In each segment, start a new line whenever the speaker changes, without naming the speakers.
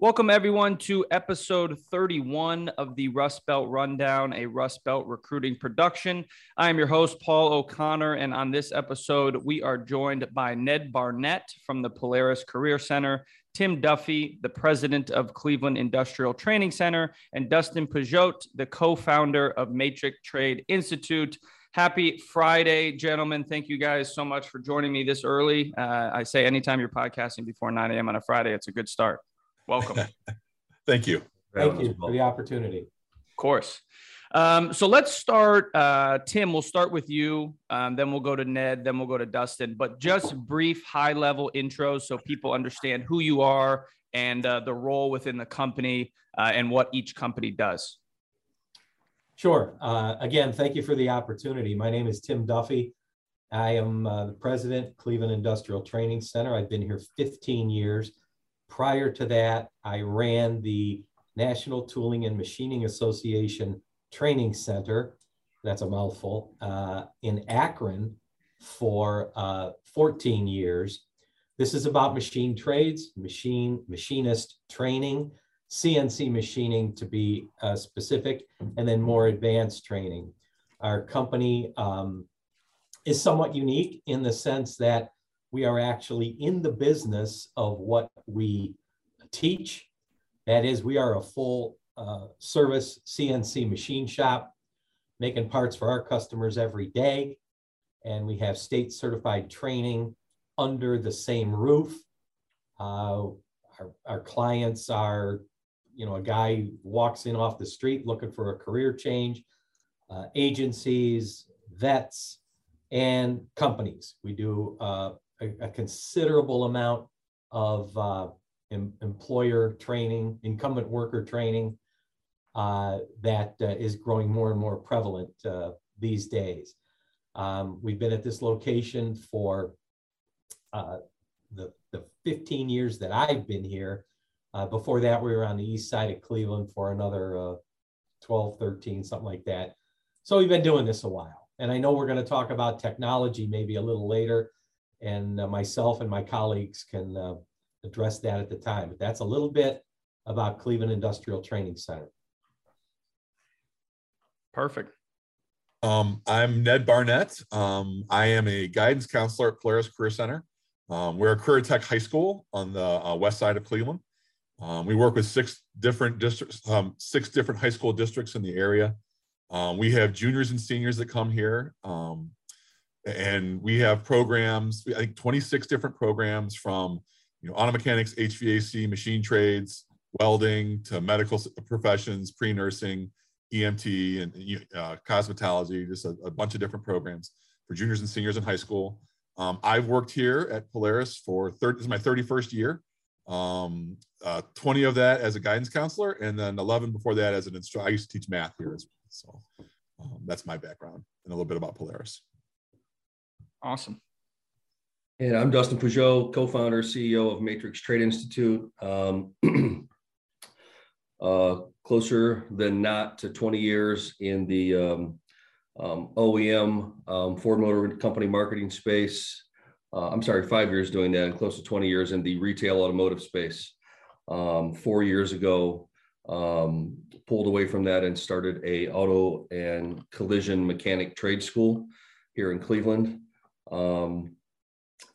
Welcome, everyone, to episode 31 of the Rust Belt Rundown, a Rust Belt recruiting production. I am your host, Paul O'Connor, and on this episode, we are joined by Ned Barnett from the Polaris Career Center, Tim Duffy, the president of Cleveland Industrial Training Center, and Dustin Peugeot, the co founder of Matrix Trade Institute. Happy Friday, gentlemen. Thank you guys so much for joining me this early. Uh, I say anytime you're podcasting before 9 a.m. on a Friday, it's a good start. Welcome.
Thank you.
Thank you for the opportunity.
Of course. Um, so let's start. Uh, Tim, we'll start with you. Um, then we'll go to Ned. Then we'll go to Dustin. But just brief, high level intros so people understand who you are and uh, the role within the company uh, and what each company does.
Sure. Uh, again, thank you for the opportunity. My name is Tim Duffy. I am uh, the president, Cleveland Industrial Training Center. I've been here 15 years. Prior to that, I ran the National Tooling and Machining Association Training Center, that's a mouthful, uh, in Akron for uh, 14 years. This is about machine trades, machine machinist training, CNC machining to be uh, specific, and then more advanced training. Our company um, is somewhat unique in the sense that we are actually in the business of what we teach. That is, we are a full uh, service CNC machine shop, making parts for our customers every day. And we have state certified training under the same roof. Uh, our, our clients are, you know, a guy walks in off the street looking for a career change, uh, agencies, vets, and companies. We do uh, a, a, considerable amount of uh, em, employer training, incumbent worker training uh, that uh, is growing more and more prevalent uh, these days. Um, we've been at this location for uh, the, the 15 years that I've been here. Before that, we were on the east side of Cleveland for another 12, 13, something like that. So we've been doing this a while. And I know we're going to talk about technology maybe a little later and uh, myself and my colleagues can uh, address that at the time. But that's a little bit about Cleveland Industrial Training Center.
Perfect.
Um, I'm Ned Barnett. Um, I am a guidance counselor at Polaris Career Center. Um, we're a career tech high school on the uh, west side of Cleveland. Um, we work with six different districts, um, six different high school districts in the area. Um, we have juniors and seniors that come here and we have programs, I think 26 different programs from you know, auto mechanics, HVAC, machine trades, welding to medical professions, pre-nursing, EMT, and uh, cosmetology, just a, a, bunch of different programs for juniors and seniors in high school. Um, I've worked here at Polaris for 30, this is my 31st year. Um, uh, 20 of that as a guidance counselor, and then 11 before that as an instructor. I used to teach math here as well. So um, that's my background and a little bit about Polaris.
Awesome.
And I'm Dustin Peugeot, co-founder, CEO of Matrix Trade Institute. Um, uh, closer than not to 20 years in the um, um, OEM um, Ford Motor Company marketing space. Uh, I'm sorry, five years doing that, and close to 20 years in the retail automotive space. Um, four years ago, um, pulled away from that and started a auto and collision mechanic trade school here in Cleveland. Um,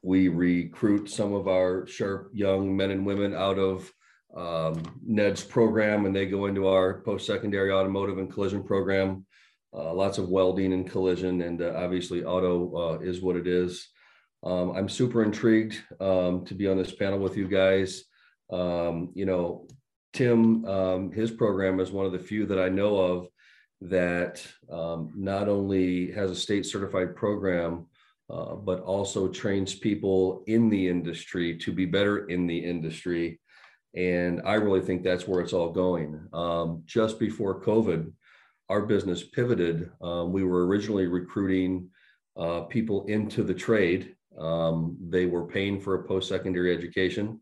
we recruit some of our sharp young men and women out of um, Ned's program, and they go into our post-secondary automotive and collision program. Uh, lots of welding and collision, and uh, obviously auto uh, is what it is. Um, I'm super intrigued um, to be on this panel with you guys. Um, you know, Tim, um, his program is one of the few that I know of that um, not only has a state certified program, uh, but also trains people in the industry to be better in the industry. And I really think that's where it's all going. Um, just before COVID, our business pivoted. Um, we were originally recruiting uh, people into the trade. Um, they were paying for a post secondary education,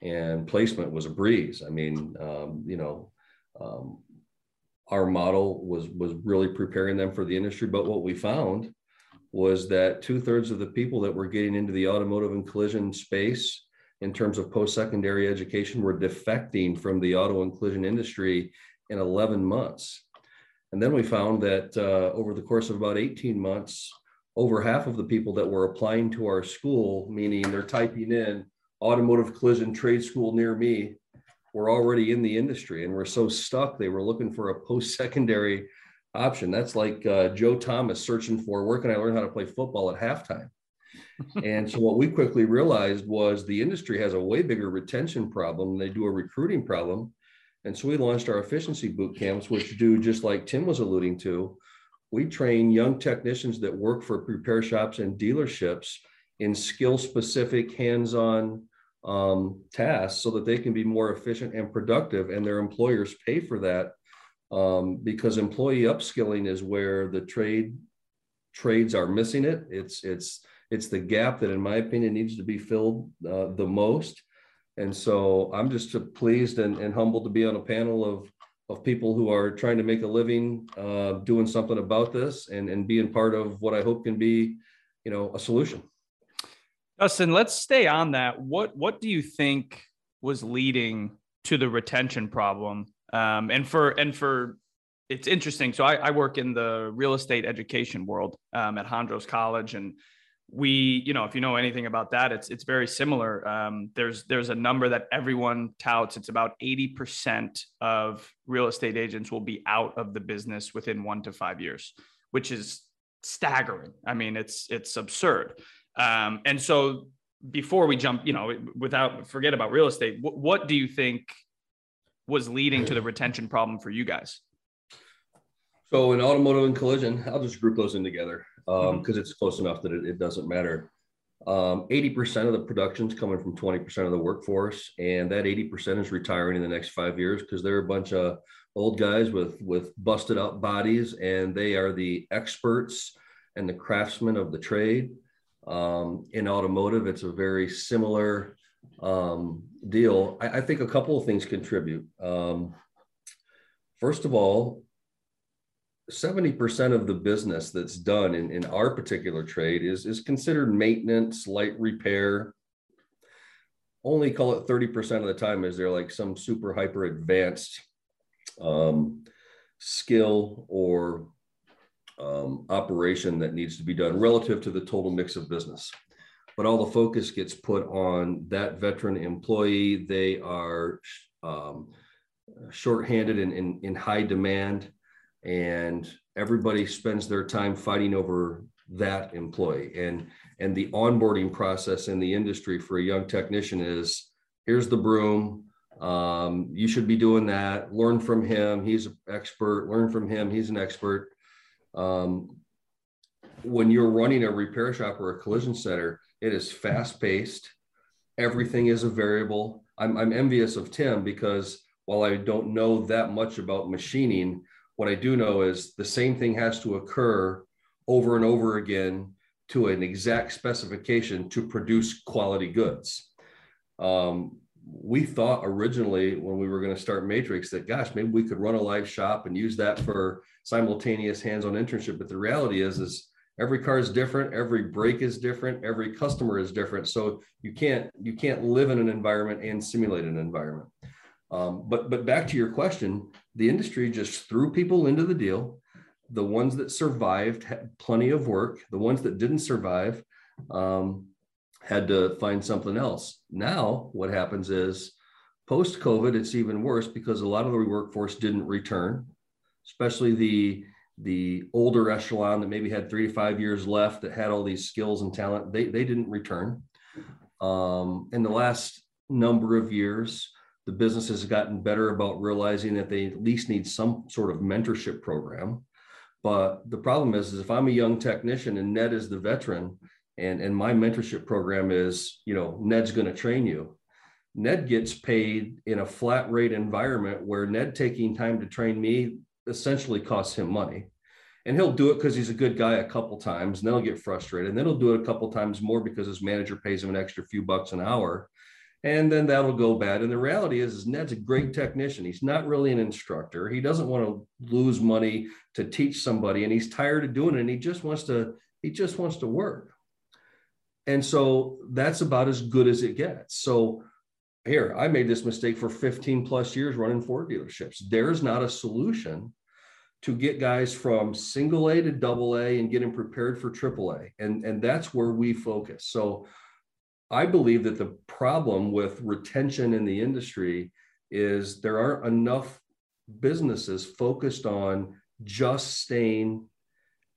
and placement was a breeze. I mean, um, you know, um, our model was was really preparing them for the industry. But what we found was that two thirds of the people that were getting into the automotive and collision space in terms of post secondary education were defecting from the auto and collision industry in 11 months. And then we found that uh, over the course of about 18 months, over half of the people that were applying to our school, meaning they're typing in automotive collision trade school near me, were already in the industry and were so stuck they were looking for a post secondary option. That's like uh, Joe Thomas searching for where can I learn how to play football at halftime? and so what we quickly realized was the industry has a way bigger retention problem. than They do a recruiting problem. And so we launched our efficiency boot camps, which do just like Tim was alluding to. We train young technicians that work for repair shops and dealerships in skill specific hands on um, tasks so that they can be more efficient and productive, and their employers pay for that um, because employee upskilling is where the trade trades are missing it. It's it's it's the gap that, in my opinion, needs to be filled uh, the most. And so I'm just pleased and, and humbled to be on a panel of of people who are trying to make a living uh, doing something about this and, and being part of what I hope can be, you know, a solution.
Dustin, let's stay on that. What what do you think was leading to the retention problem? Um, and for and for it's interesting. So I, I work in the real estate education world um, at Hondros College, and we, you know, if you know anything about that, it's it's very similar. Um, there's there's a number that everyone touts. It's about eighty percent of real estate agents will be out of the business within one to five years, which is staggering. I mean, it's it's absurd. Um, and so before we jump, you know, without forget about real estate, what, what do you think was leading to the retention problem for you guys?
So in automotive and collision, I'll just group those in together because um, mm-hmm. it's close enough that it, it doesn't matter. Um, 80% of the production is coming from 20% of the workforce, and that 80% is retiring in the next five years because they're a bunch of old guys with with busted up bodies, and they are the experts and the craftsmen of the trade. Um, in automotive, it's a very similar um, deal. I, I, think a couple of things contribute. Um, first of all, 70% of the business that's done in, in our particular trade is, is considered maintenance, light repair. Only call it 30% of the time is there like some super hyper advanced um, skill or um, operation that needs to be done relative to the total mix of business. But all the focus gets put on that veteran employee. They are um, shorthanded and in, in high demand, and everybody spends their time fighting over that employee. And, and the onboarding process in the industry for a young technician is here's the broom. Um, you should be doing that. Learn from him. He's an expert. Learn from him. He's an expert um, when you're running a repair shop or a collision center, it is fast paced. Everything is a variable. I'm, I'm envious of Tim because while I don't know that much about machining, what I do know is the same thing has to occur over and over again to an exact specification to produce quality goods. Um, we thought originally when we were going to start Matrix that, gosh, maybe we could run a live shop and use that for simultaneous hands-on internship. But the reality is, is every car is different, every brake is different, every customer is different. So you can't you can't live in an environment and simulate an environment. Um, but but back to your question, the industry just threw people into the deal. The ones that survived had plenty of work. The ones that didn't survive um, had to find something else. Now, what happens is post COVID, it's even worse because a lot of the workforce didn't return especially the the older echelon that maybe had three to five years left that had all these skills and talent, they, they didn't return. Um, in the last number of years, the business has gotten better about realizing that they at least need some sort of mentorship program. But the problem is, is if I'm a young technician and Ned is the veteran, and, and my mentorship program is, you know, Ned's going to train you. Ned gets paid in a flat rate environment where Ned taking time to train me essentially costs him money. And he'll do it because he's a good guy a couple times, and then he'll get frustrated. And then he'll do it a couple times more because his manager pays him an extra few bucks an hour. And then that'll go bad. And the reality is, is Ned's a great technician. He's not really an instructor. He doesn't want to lose money to teach somebody, and he's tired of doing it. And he just wants to, he just wants to work. And so that's about as good as it gets. So here, I made this mistake for 15 plus years running Ford dealerships. There's not a solution to get guys from single A to double A and get them prepared for triple A. And, and that's where we focus. So I believe that the problem with retention in the industry is there aren't enough businesses focused on just staying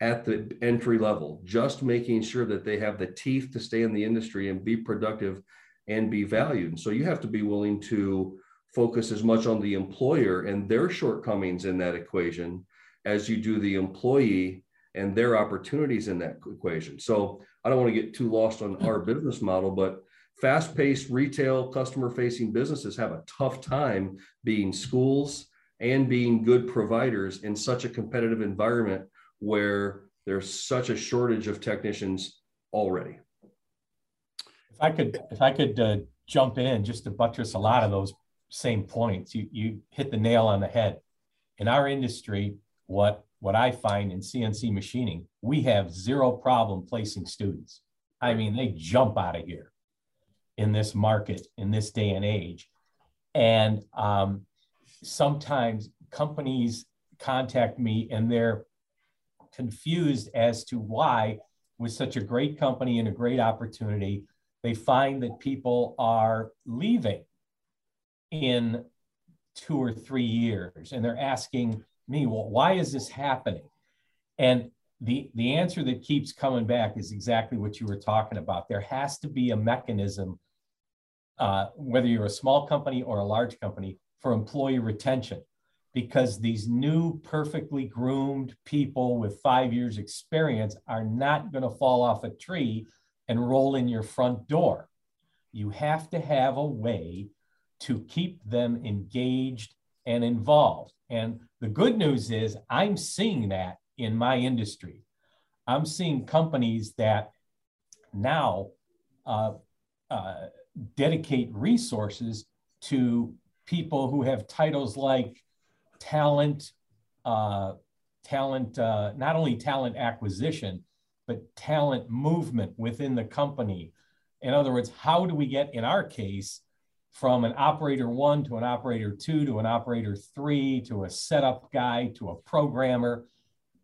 at the entry level, just making sure that they have the teeth to stay in the industry and be productive and be valued. And so you have to be willing to focus as much on the employer and their shortcomings in that equation as you do the employee and their opportunities in that equation. So I don't want to get too lost on our hmm. business model, but fast paced retail customer facing businesses have a tough time being schools and being good providers in such a competitive environment where there's such a shortage of technicians already.
If I could, if I could uh, jump in just to buttress a lot of those same points, you you hit the nail on the head. In our industry, what what I find in CNC machining, we have zero problem placing students. I mean, they jump out of here in this market in this day and age, and um, sometimes companies contact me and they're confused as to why, with such a great company and a great opportunity, they find that people are leaving in two or three years, and they're asking me, well, why is this happening? And the, the answer that keeps coming back is exactly what you were talking about. There has to be a mechanism, uh, whether you're a small company or a large company, for employee retention, because these new, perfectly groomed people with five years' experience are not going to fall off a tree and roll in your front door. You have to have a way to keep them engaged and involved. And the good news is, I'm seeing that in my industry. I'm seeing companies that now uh, uh, dedicate resources to people who have titles like talent, uh, talent, uh, not only talent acquisition, but talent movement within the company. In other words, how do we get, in our case, from an operator one to an operator two to an operator three to a setup guy to a programmer.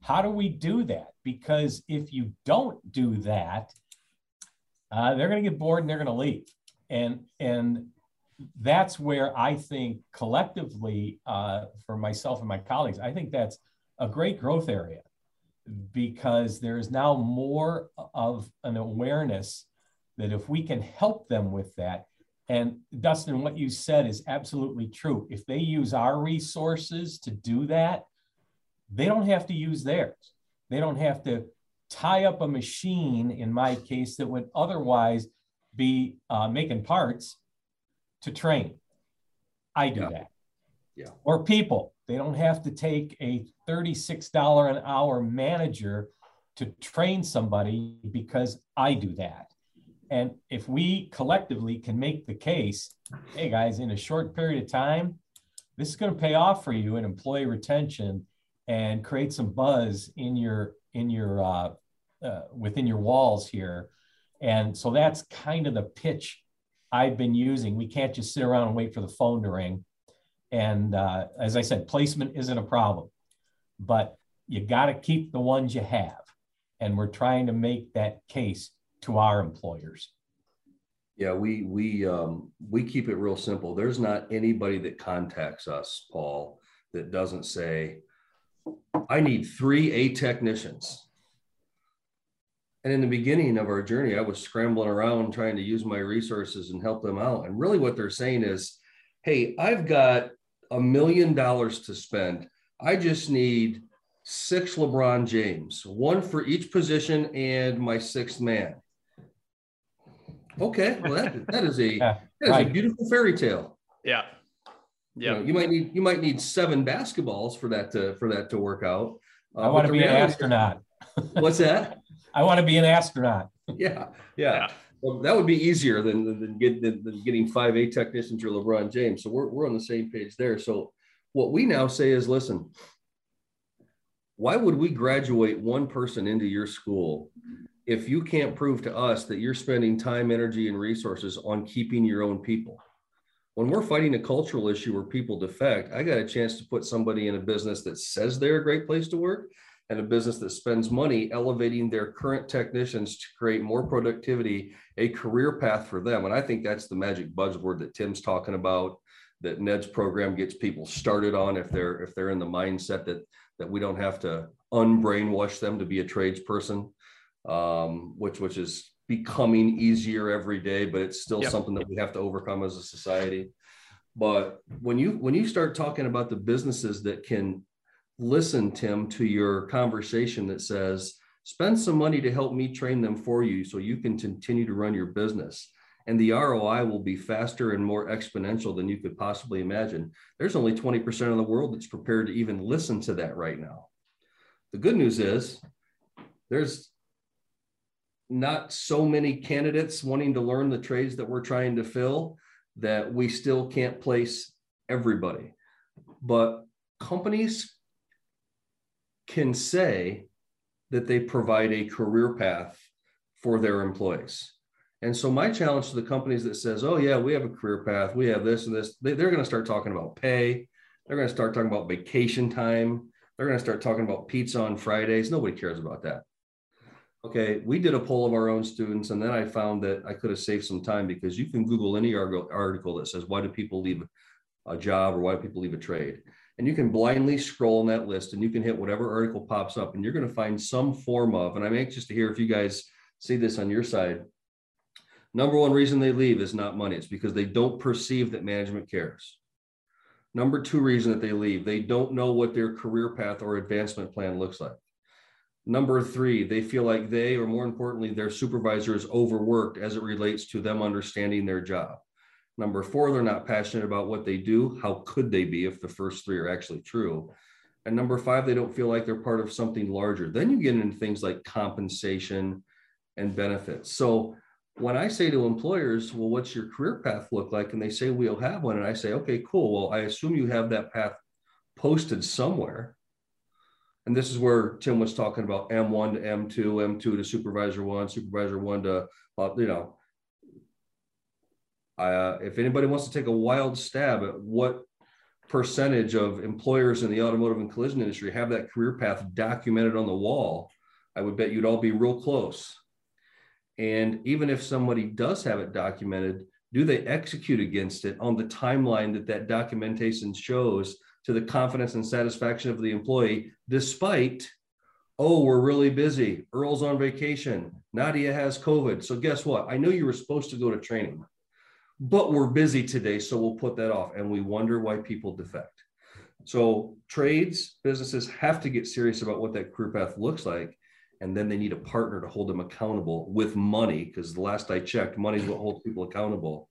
How do we do that? Because if you don't do that, uh, they're going to get bored and they're going to leave. And, and that's where I think collectively, uh, for myself and my colleagues, I think that's a great growth area because there is now more of an awareness that if we can help them with that, and Dustin, what you said is absolutely true. If they use our resources to do that, they don't have to use theirs. They don't have to tie up a machine, in my case, that would otherwise be uh, making parts to train. I do yeah. that.
Yeah.
Or people, they don't have to take a $36 an hour manager to train somebody because I do that. And if we collectively can make the case, hey guys, in a short period of time, this is going to pay off for you in employee retention and create some buzz in your in your uh, uh, within your walls here. And so that's kind of the pitch I've been using. We can't just sit around and wait for the phone to ring. And uh, as I said, placement isn't a problem, but you got to keep the ones you have. And we're trying to make that case to our employers?
Yeah, we we um, we keep it real simple. There's not anybody that contacts us, Paul, that doesn't say, "I need three A technicians." And in the beginning of our journey, I was scrambling around trying to use my resources and help them out. And really, what they're saying is, "Hey, I've got a million dollars to spend. I just need six LeBron James, one for each position, and my sixth man." Okay, well that, that is a
Yeah,
that is
right.
a beautiful fairy tale.
Yeah.
You,
Yeah.
know, you might need you might need seven basketballs for that to for that to work out. Uh,
I want to be an
reality-
astronaut.
What's that?
I want to be an astronaut.
Yeah, yeah.
Yeah.
Well, that would be easier than than, get, than, than getting five A technicians or LeBron James. So we're we're on the same page there. So what we now say is, listen, why would we graduate one person into your school if you can't prove to us that you're spending time, energy, and resources on keeping your own people? When we're fighting a cultural issue where people defect, I got a chance to put somebody in a business that says they're a great place to work and a business that spends money elevating their current technicians to create more productivity, a career path for them. And I think that's the magic buzzword that Tim's talking about, that Ned's program gets people started on if they're if they're in the mindset that that we don't have to unbrainwash them to be a tradesperson, um, which which is becoming easier every day, but it's still
Yep.
something that we have to overcome as a society. But when you when you start talking about the businesses that can listen, Tim, to your conversation that says, spend some money to help me train them for you so you can continue to run your business. And the ROI will be faster and more exponential than you could possibly imagine. There's only 20% of the world that's prepared to even listen to that right now. The good news is there's not so many candidates wanting to learn the trades that we're trying to fill that we still can't place everybody. But companies can say that they provide a career path for their employees. And so my challenge to the companies that says, "Oh yeah, we have a career path, we have this and this," they, they're going to start talking about pay. They're going to start talking about vacation time. They're going to start talking about pizza on Fridays. Nobody cares about that. Okay, we did a poll of our own students, and then I found that I could have saved some time because you can Google any article that says why do people leave a job or why do people leave a trade, and you can blindly scroll on that list, and you can hit whatever article pops up, and you're going to find some form of. And I'm anxious to hear if you guys see this on your side. Number one reason they leave is not money; it's because they don't perceive that management cares. Number two reason that they leave, they don't know what their career path or advancement plan looks like. Number three, they feel like they, or more importantly, their supervisor is overworked as it relates to them understanding their job. Number four, they're not passionate about what they do. How could they be if the first three are actually true? And number five, they don't feel like they're part of something larger. Then you get into things like compensation and benefits. So when I say to employers, well, what's your career path look like? And they say, we'll have one. And I say, okay, cool. Well, I assume you have that path posted somewhere. And this is where Tim was talking about M1 to M2, M2 to supervisor one, supervisor one to, uh, you know, uh, if anybody wants to take a wild stab at what percentage of employers in the automotive and collision industry have that career path documented on the wall, I would bet you'd all be real close. And even if somebody does have it documented, do they execute against it on the timeline that that documentation shows to the confidence and satisfaction of the employee, despite, oh, we're really busy. Earl's on vacation. Nadia has COVID. So guess what? I know you were supposed to go to training, but we're busy today. So we'll put that off. And we wonder why people defect. So trades, businesses have to get serious about what that career path looks like. And then they need a partner to hold them accountable with money, because the last I checked, money is what holds people accountable.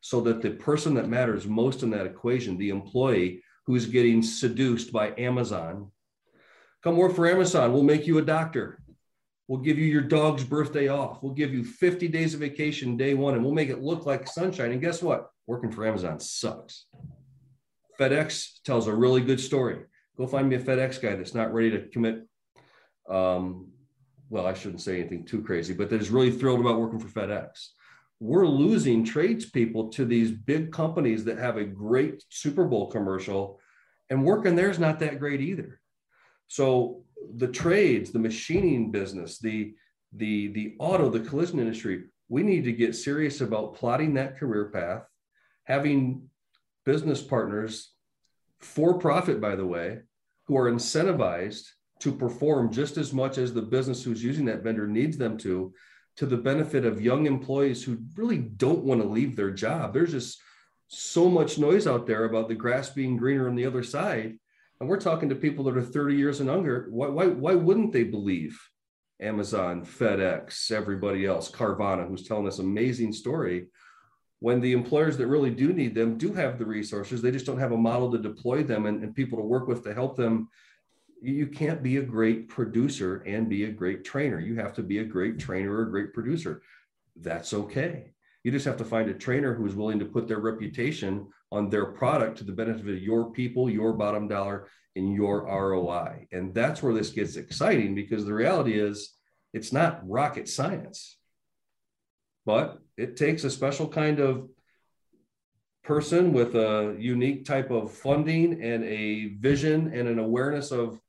So that the person that matters most in that equation, the employee who's getting seduced by Amazon, come work for Amazon. We'll make you a doctor. We'll give you your dog's birthday off. We'll give you 50 days of vacation day one, and we'll make it look like sunshine. And guess what? Working for Amazon sucks. FedEx tells a really good story. Go find me a FedEx guy that's not ready to commit. Um, well, I shouldn't say anything too crazy, but that is really thrilled about working for FedEx. We're losing tradespeople to these big companies that have a great Super Bowl commercial, and working there is not that great either. So the trades, the machining business, the the the auto, the collision industry, we need to get serious about plotting that career path, having business partners for profit, by the way, who are incentivized to perform just as much as the business who's using that vendor needs them to, to the benefit of young employees who really don't want to leave their job. There's just so much noise out there about the grass being greener on the other side. And we're talking to people that are 30 years and younger. Why, why, why wouldn't they believe Amazon, FedEx, everybody else, Carvana, who's telling this amazing story. When the employers that really do need them do have the resources, they just don't have a model to deploy them and, and people to work with to help them. You can't be a great producer and be a great trainer. You have to be a great trainer or a great producer. That's okay. You just have to find a trainer who's willing to put their reputation on their product to the benefit of your people, your bottom dollar, and your ROI. And that's where this gets exciting because the reality is it's not rocket science, but it takes a special kind of person with a unique type of funding and a vision and an awareness of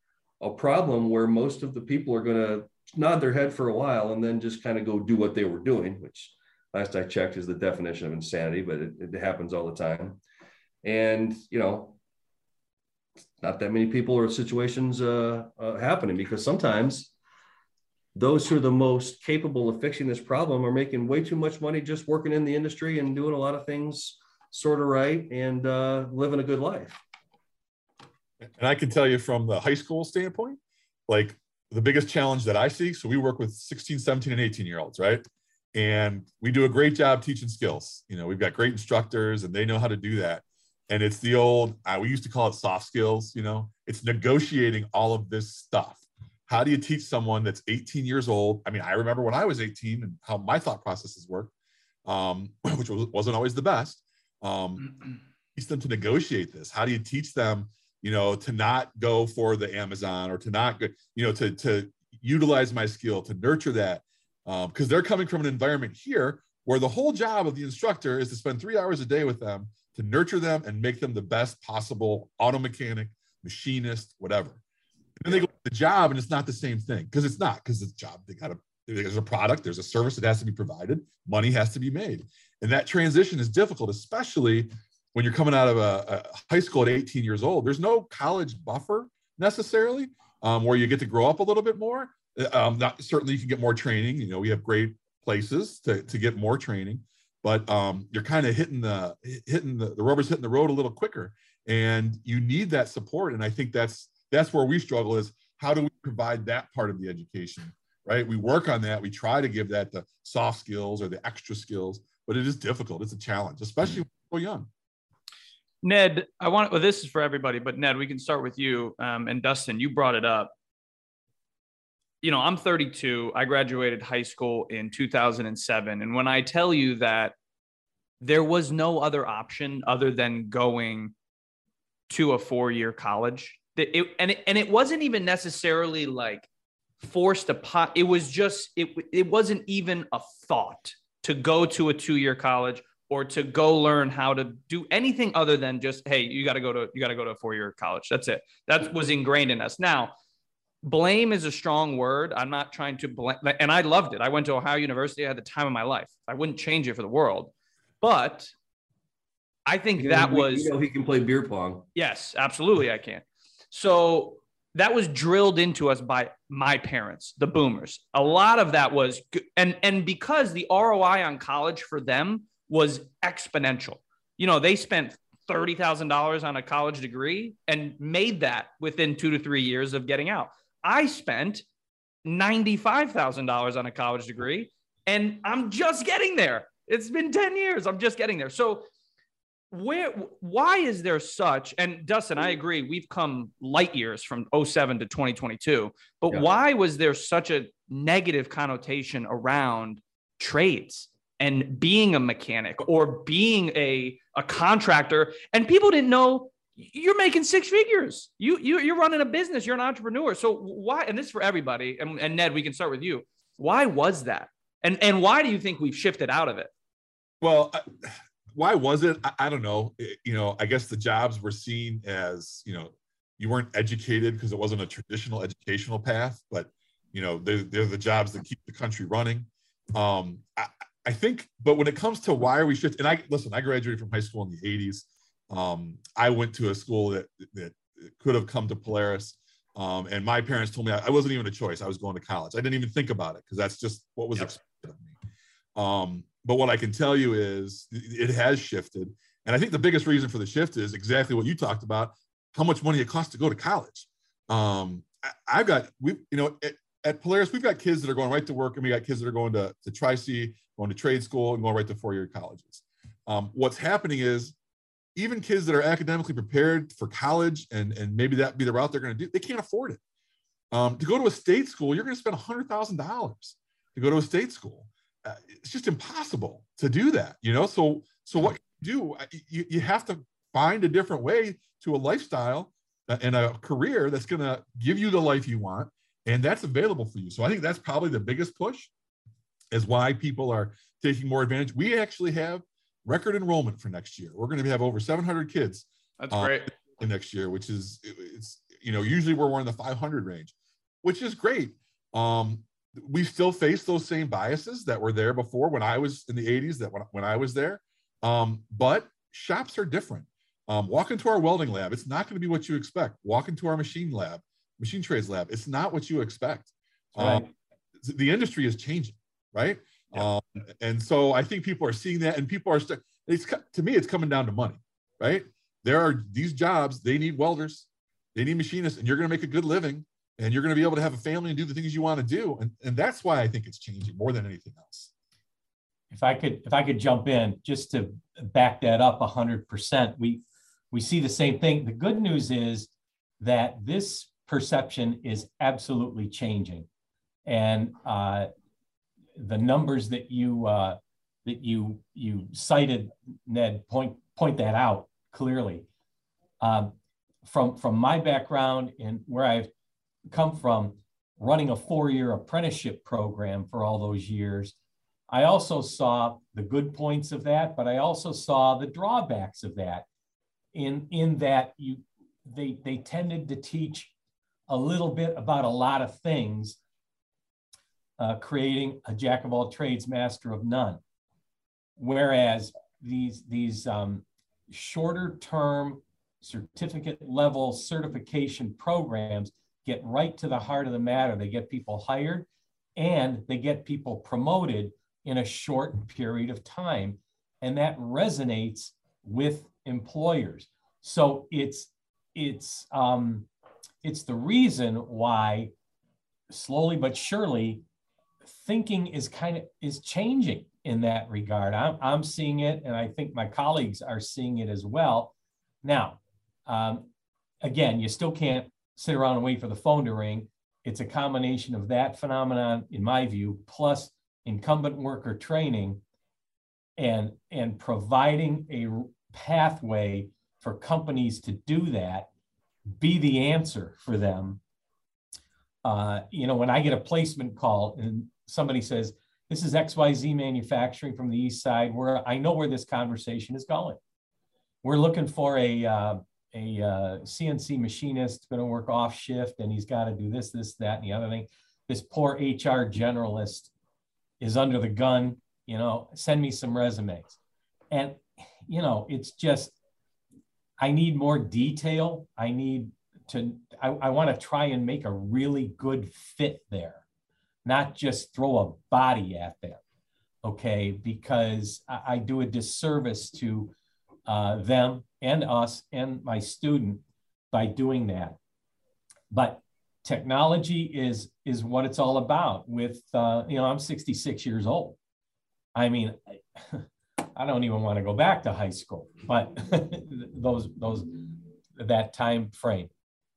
a problem where most of the people are going to nod their head for a while and then just kind of go do what they were doing, which last I checked is the definition of insanity, but it, it happens all the time. And, you know, not that many people or situations uh, uh, happening because sometimes those who are the most capable of fixing this problem are making way too much money just working in the industry and doing a lot of things sort of right and uh, living a good life.
And I can tell you from the high school standpoint, like the biggest challenge that I see. So we work with 16, 17, and 18 year olds, right? And we do a great job teaching skills. You know, we've got great instructors and they know how to do that. And it's the old, uh, we used to call it soft skills, you know, it's negotiating all of this stuff. How do you teach someone that's 18 years old? I mean, I remember when I was 18 and how my thought processes work, um, which wasn't always the best. Um, teach them to negotiate this. How do you teach them, you know, to not go for the Amazon or to not go, you know, to, to utilize my skill, to nurture that? Because um, they're coming from an environment here where the whole job of the instructor is to spend three hours a day with them to nurture them and make them the best possible auto mechanic, machinist, whatever. And then they go to the job and it's not the same thing because it's not because it's a job. They got to, there's a product, there's a service that has to be provided, money has to be made. And that transition is difficult, especially when you're coming out of a, a high school at 18 years old. There's no college buffer necessarily um, where you get to grow up a little bit more. Uh, um, certainly you can get more training. You know, we have great places to, to get more training but um, you're kind of hitting the hitting the, the rubber's hitting the road a little quicker and you need that support and i think that's that's where we struggle is how do we provide that part of the education right we work on that we try to give that the soft skills or the extra skills but it is difficult it's a challenge especially when you're young
ned i want well this is for everybody but ned we can start with you um, and dustin you brought it up you know, I'm 32. I graduated high school in 2007. And when I tell you that there was no other option other than going to a four year college, it, and, it, and it wasn't even necessarily like forced upon, it was just, it, it wasn't even a thought to go to a two year college or to go learn how to do anything other than just hey you got to go to you got to go to a four year college that's it that was ingrained in us now blame is a strong word. I'm not trying to blame, and I loved it. I went to Ohio University. I had the time of my life. I wouldn't change it for the world, but I think you know, that was.
You know, he can play beer pong.
Yes, absolutely, I can. So that was drilled into us by my parents, the boomers. A lot of that was, and and because the ROI on college for them was exponential. You know, they spent thirty thousand dollars on a college degree and made that within two to three years of getting out. I spent $95,000 on a college degree and I'm just getting there. It's been 10 years. I'm just getting there. So where why is there such and Dustin, I agree, we've come light years from 07 to 2022, but yeah. why was there such a negative connotation around trades and being a mechanic or being a, a contractor? And people didn't know you're making six figures. You you you're running a business. You're an entrepreneur. So why? And this is for everybody. And, and Ned, we can start with you. Why was that? And and why do you think we've shifted out of it?
Well, why was it? I, I don't know. It, you know, I guess the jobs were seen as you know you weren't educated because it wasn't a traditional educational path. But you know, they're, they're the jobs that keep the country running. Um, I, I think, but when it comes to why are we shifting, and I listen, I graduated from high school in the 80s. Um, I went to a school that that could have come to Polaris. Um, and my parents told me I, I, wasn't even a choice. I was going to college. I didn't even think about it because that's just what was yep. expected of me. Um, but what I can tell you is it has shifted. And I think the biggest reason for the shift is exactly what you talked about how much money it costs to go to college. Um, I, have got, we, you know, it, at Polaris, we've got kids that are going right to work, and we got kids that are going to, to Tri-C, going to trade school, and going right to four-year colleges. Um, what's happening is even kids that are academically prepared for college and, and maybe that be the route they're going to do, they can't afford it. Um, to go to a state school, you're going to spend $100,000 to go to a state school. Uh, it's just impossible to do that, you know? So, so what you do, you, you have to find a different way to a lifestyle uh, and a career that's going to give you the life you want. And that's available for you. So I think that's probably the biggest push is why people are taking more advantage. We actually have record enrollment for next year. We're going to have over 700 kids.
That's um, great.
Next year, which is it's you know usually we're, we're in the 500 range, which is great. Um, we still face those same biases that were there before when I was in the 80s. That when, when I was there, um, but shops are different. Um, walk into our welding lab. It's not going to be what you expect. Walk into our machine lab, machine trades lab. It's not what you expect. Right. Um, the industry is changing, right? Yeah. Um, and so I think people are seeing that, and people are. St- it's to me, it's coming down to money, right? There are these jobs. They need welders, they need machinists, and you're going to make a good living, and you're going to be able to have a family and do the things you want to do, and and that's why I think it's changing more than anything else.
If I could, if I could jump in just to back that up hundred percent, we we see the same thing. The good news is that this perception is absolutely changing, and uh, the numbers that you uh, that you you cited, Ned, point point that out clearly. Um, from from my background and where I've come from, running a four-year apprenticeship program for all those years, I also saw the good points of that, but I also saw the drawbacks of that. In in that you they they tended to teach a little bit about a lot of things uh, creating a jack of all trades, master of none. Whereas these, these um, shorter term certificate level certification programs get right to the heart of the matter. They get people hired and they get people promoted in a short period of time. And that resonates with employers. So it's, it's, um, it's the reason why slowly but surely thinking is kind of is changing in that regard. I'm, I'm seeing it, and I think my colleagues are seeing it as well. Now, um, again, you still can't sit around and wait for the phone to ring. It's a combination of that phenomenon, in my view, plus incumbent worker training and, and providing a pathway for companies to do that, be the answer for them. Uh, you know, when I get a placement call and somebody says, this is XYZ manufacturing from the east side, where I know where this conversation is going. We're looking for a, uh, a uh, CNC machinist going to work off shift and he's got to do this, this, that, and the other thing. This poor HR generalist is under the gun, you know, send me some resumes. And, you know, it's just, I need more detail. I need to, I, I want to try and make a really good fit there not just throw a body at them, okay? Because I, I do a disservice to uh, them and us and my student by doing that. But technology is is what it's all about. With uh, you know, I'm 66 years old. I mean, I don't even want to go back to high school, but those those that time frame.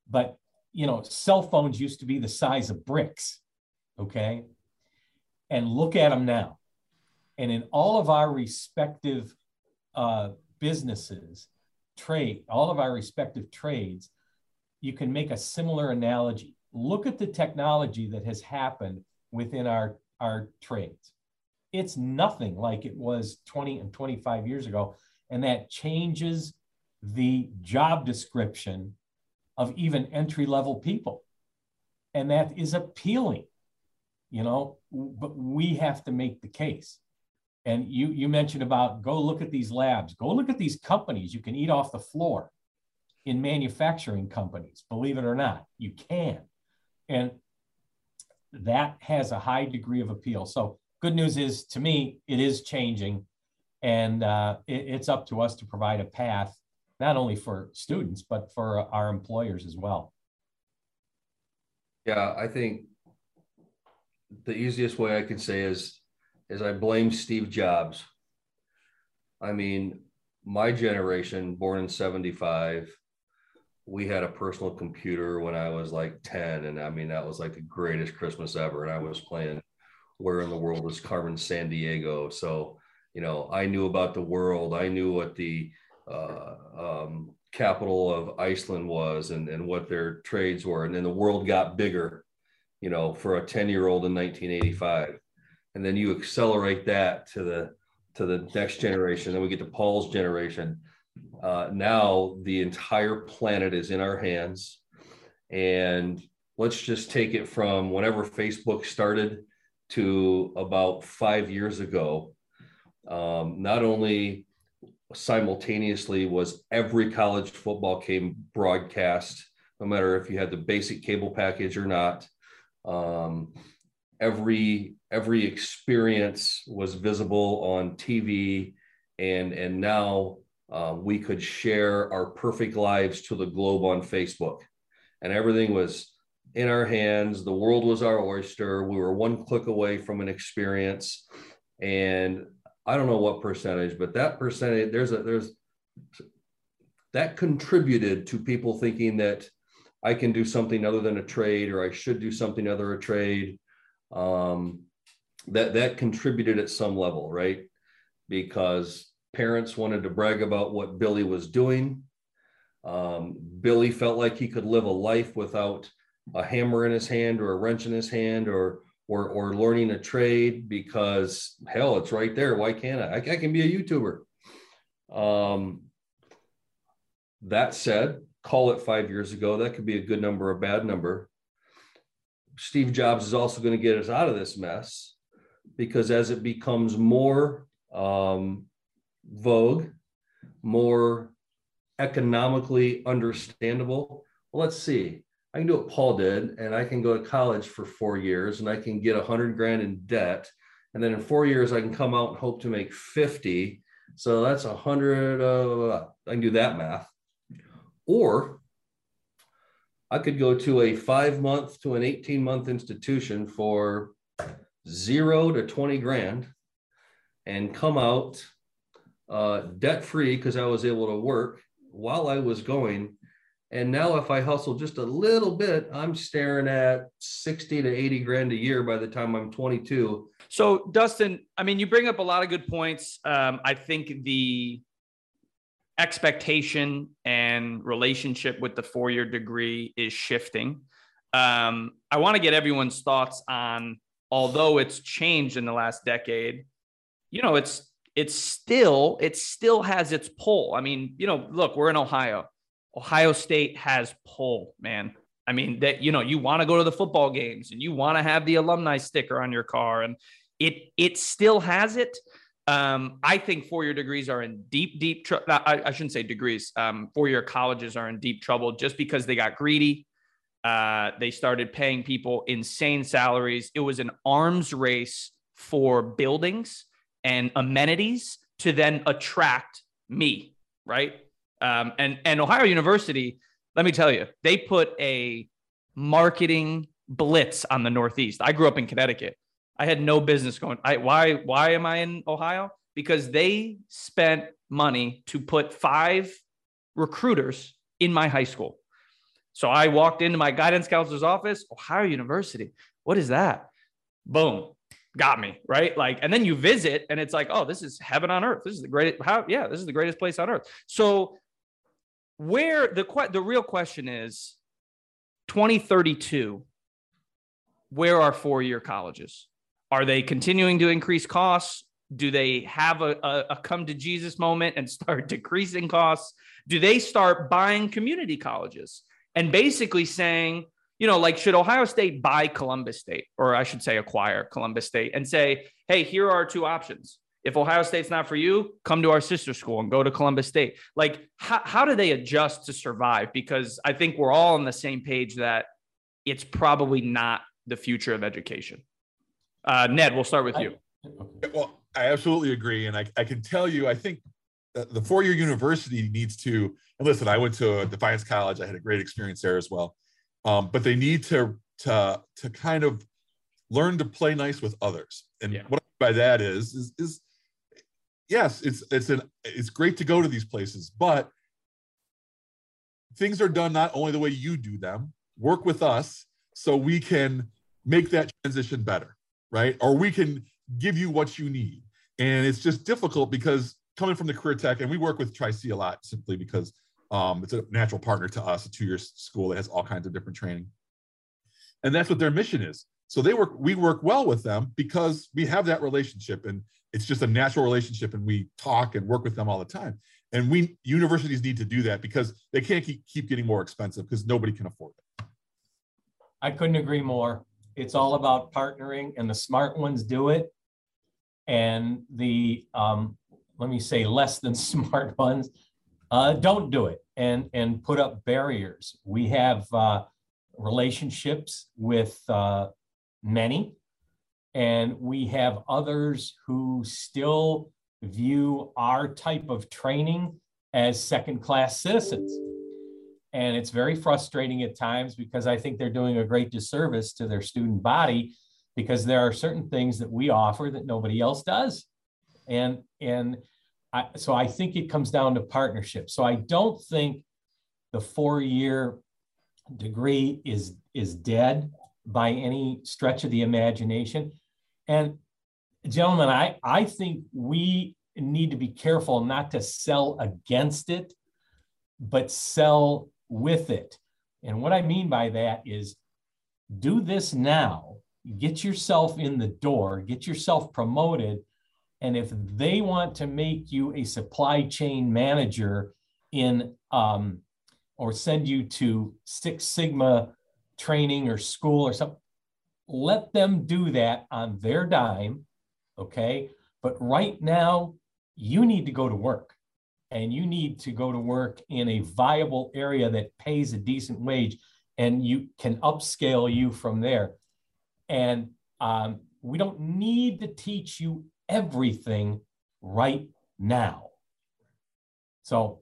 But you know, cell phones used to be the size of bricks okay? And look at them now. And in all of our respective uh, businesses, trade, all of our respective trades, you can make a similar analogy. Look at the technology that has happened within our, our trades. It's nothing like it was 20 and 25 years ago. And that changes the job description of even entry level people. And that is appealing you know, but we have to make the case. And you you mentioned about go look at these labs, go look at these companies. You can eat off the floor in manufacturing companies, believe it or not, you can. And that has a high degree of appeal. So good news is to me, it is changing. And uh, it, it's up to us to provide a path, not only for students, but for our employers as well.
Yeah, I think the easiest way I can say is is I blame Steve Jobs. I mean, my generation, born in 75, we had a personal computer when I was like 10. And I mean, that was like the greatest Christmas ever. And I was playing Where in the World is Carmen Sandiego. So, you know, I knew about the world. I knew what the uh, um, capital of Iceland was and, and what their trades were. And then the world got bigger, you know, for a 10 year old in 1985. And then you accelerate that to the to the next generation. Then we get to Paul's generation. Uh, now the entire planet is in our hands. And let's just take it from whenever Facebook started to about five years ago. Um, not only simultaneously was every college football game broadcast, no matter if you had the basic cable package or not. Um, every every experience was visible on TV, and and now uh, we could share our perfect lives to the globe on Facebook, and everything was in our hands. The world was our oyster. We were one click away from an experience, and I don't know what percentage, but that percentage there's a there's that contributed to people thinking that I can do something other than a trade or I should do something other a trade. Um, that that contributed at some level, right? Because parents wanted to brag about what Billy was doing. Um, Billy felt like he could live a life without a hammer in his hand or a wrench in his hand or or or learning a trade because hell, it's right there. Why can't I? I, I can be a YouTuber. Um, that said, call it five years ago. That could be a good number, or a bad number. Steve Jobs is also going to get us out of this mess because as it becomes more um, vogue, more economically understandable, well, let's see. I can do what Paul did, and I can go to college for four years, and I can get a hundred grand in debt, and then in four years I can come out and hope to make fifty. So that's a hundred. Uh, I can do that math, or I could go to a five month to an eighteen month institution for zero to twenty grand, and come out uh, debt free because I was able to work while I was going and now, if I hustle just a little bit, I'm staring at 60 to 80 grand a year by the time I'm 22.
So, Dustin, I mean, you bring up a lot of good points. Um, I think the expectation and relationship with the four year degree is shifting. Um, I want to get everyone's thoughts on, although it's changed in the last decade, you know, it's it's still it still has its pull. I mean, you know, look, we're in Ohio Ohio State has pull, man. I mean, that you know, you want to go to the football games and you want to have the alumni sticker on your car, and it it still has it. Um, I think four-year degrees are in deep, deep. trouble. I, I, shouldn't say degrees. Um, four-year colleges are in deep trouble just because they got greedy. Uh, they started paying people insane salaries. It was an arms race for buildings and amenities to then attract me, right? Um, and and Ohio University, let me tell you, they put a marketing blitz on the Northeast. I grew up in Connecticut. I had no business going. I why why am I in Ohio? Because they spent money to put five recruiters in my high school. So I walked into my guidance counselor's office, Ohio University. What is that? Boom got me right like and then you visit and it's like oh this is heaven on earth this is the greatest how yeah this is the greatest place on earth so where the the real question is 2032 where are four-year colleges are they continuing to increase costs do they have a, a, a, come to jesus moment and start decreasing costs do they start buying community colleges and basically saying you know like should ohio state buy columbus state or i should say acquire columbus state and say hey here are two options if Ohio State's not for you, come to our sister school and go to Columbus State. Like, how, how do they adjust to survive? Because I think we're all on the same page that it's probably not the future of education. Uh, Ned, we'll start with you.
Well, I absolutely agree. And I, I can tell you, I think the four year university needs to, and listen, I went to Defiance College, I had a great experience there as well. Um, but they need to, to, to kind of learn to play nice with others. And
Yeah.
what I mean by that is, is, is yes, it's it's an it's great to go to these places, but things are done not only the way you do them. Work with us so we can make that transition better, right? Or we can give you what you need. And it's just difficult because coming from the career tech, and we work with Tri-C a lot simply because um, it's a natural partner to us, a two-year school that has all kinds of different training. And that's what their mission is. So they work, we work well with them because we have that relationship and it's just a natural relationship and we talk and work with them all the time. And we universities need to do that because they can't keep, keep getting more expensive because nobody can afford it.
I couldn't agree more. It's all about partnering and the smart ones do it. And the, um, let me say, less than smart ones uh, don't do it and, and put up barriers. We have uh, relationships with uh, many, and we have others who still view our type of training as second class citizens. And it's very frustrating at times because I think they're doing a great disservice to their student body because there are certain things that we offer that nobody else does. And, and I, so I think it comes down to partnership. So I don't think the four year degree is, is dead by any stretch of the imagination. And gentlemen, I, I think we need to be careful not to sell against it, but sell with it. And what I mean by that is do this now, get yourself in the door, get yourself promoted. And if they want to make you a supply chain manager in, um, or send you to Six Sigma training or school or something, let them do that on their dime. Okay. But right now, you need to go to work and you need to go to work in a viable area that pays a decent wage and you can upscale you from there. And um, we don't need to teach you everything right now. So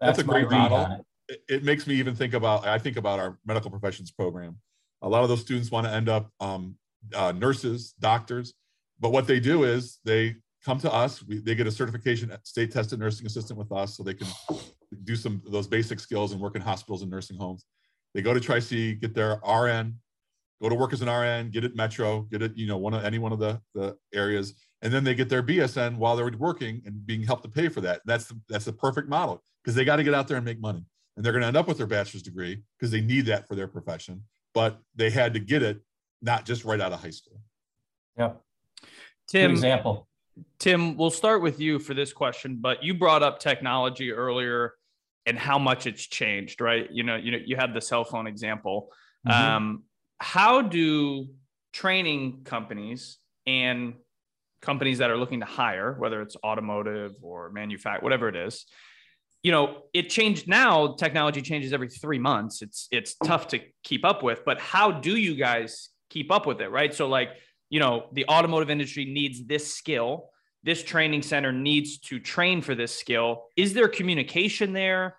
that's,
That's a great model.
it.
it, it makes me even think about i think about our medical professions program a lot of those students want to end up um, uh, nurses doctors but what they do is they come to us we, they get a certification state tested nursing assistant with us so they can do some of those basic skills and work in hospitals and nursing homes they go to tri-c get their rn go to work as an rn get it metro get it you know one of any one of the, the areas and then they get their bsn while they're working and being helped to pay for that that's the, that's the perfect model because they got to get out there and make money and they're going to end up with their bachelor's degree because they need that for their profession but they had to get it not just right out of high school
Yep. Good
Tim,
example.
Tim, we'll start with you for this question, but you brought up technology earlier and how much it's changed, right? You know, you know, you had the cell phone example.
Mhm.
Um, how do training companies and companies that are looking to hire, whether it's automotive or manufacture, whatever it is, you know, it changed now. Technology changes every three months. It's it's tough to keep up with. But how do you guys keep up with it, right? So like, you know, the automotive industry needs this skill. This training center needs to train for this skill. Is there communication there?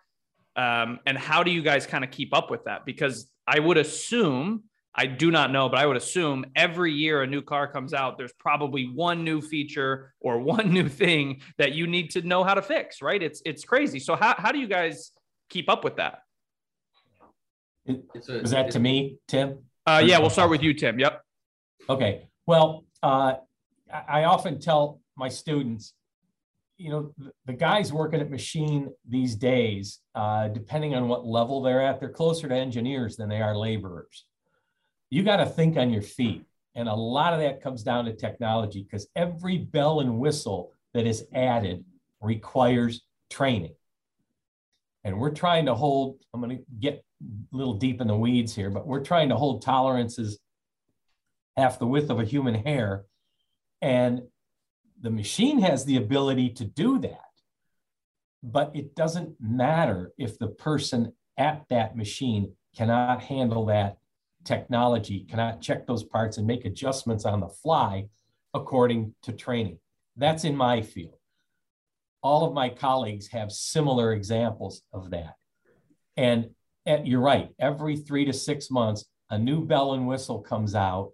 Um, and how do you guys kind of keep up with that? Because I would assume, I do not know, but I would assume every year a new car comes out, there's probably one new feature or one new thing that you need to know how to fix, right? It's it's crazy. So how, how do you guys keep up with that?
It's a-
Was that to me, Tim?
Uh, yeah, we'll start with you, Tim. Yep.
Okay, well, uh, I often tell my students, you know, the, the guys working at machine these days, uh, depending on what level they're at, they're closer to engineers than they are laborers. You got to think on your feet. And a lot of that comes down to technology because every bell and whistle that is added requires training. And we're trying to hold, I'm going to get a little deep in the weeds here, but we're trying to hold tolerances half the width of a human hair. And the machine has the ability to do that. But it doesn't matter if the person at that machine cannot handle that technology, cannot check those parts and make adjustments on the fly according to training. That's in my field. All of my colleagues have similar examples of that. And, and you're right, every three to six months, a new bell and whistle comes out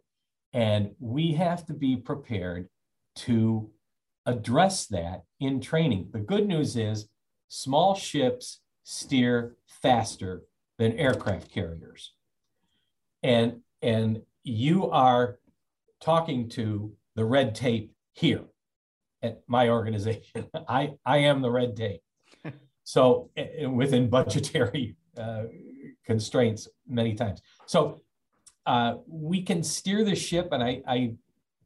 And we have to be prepared to address that in training. The good news is small ships steer faster than aircraft carriers. And, and you are talking to the red tape here at my organization. I, I am the red tape. so within budgetary uh, constraints many times. So uh, we can steer the ship, and I, I'm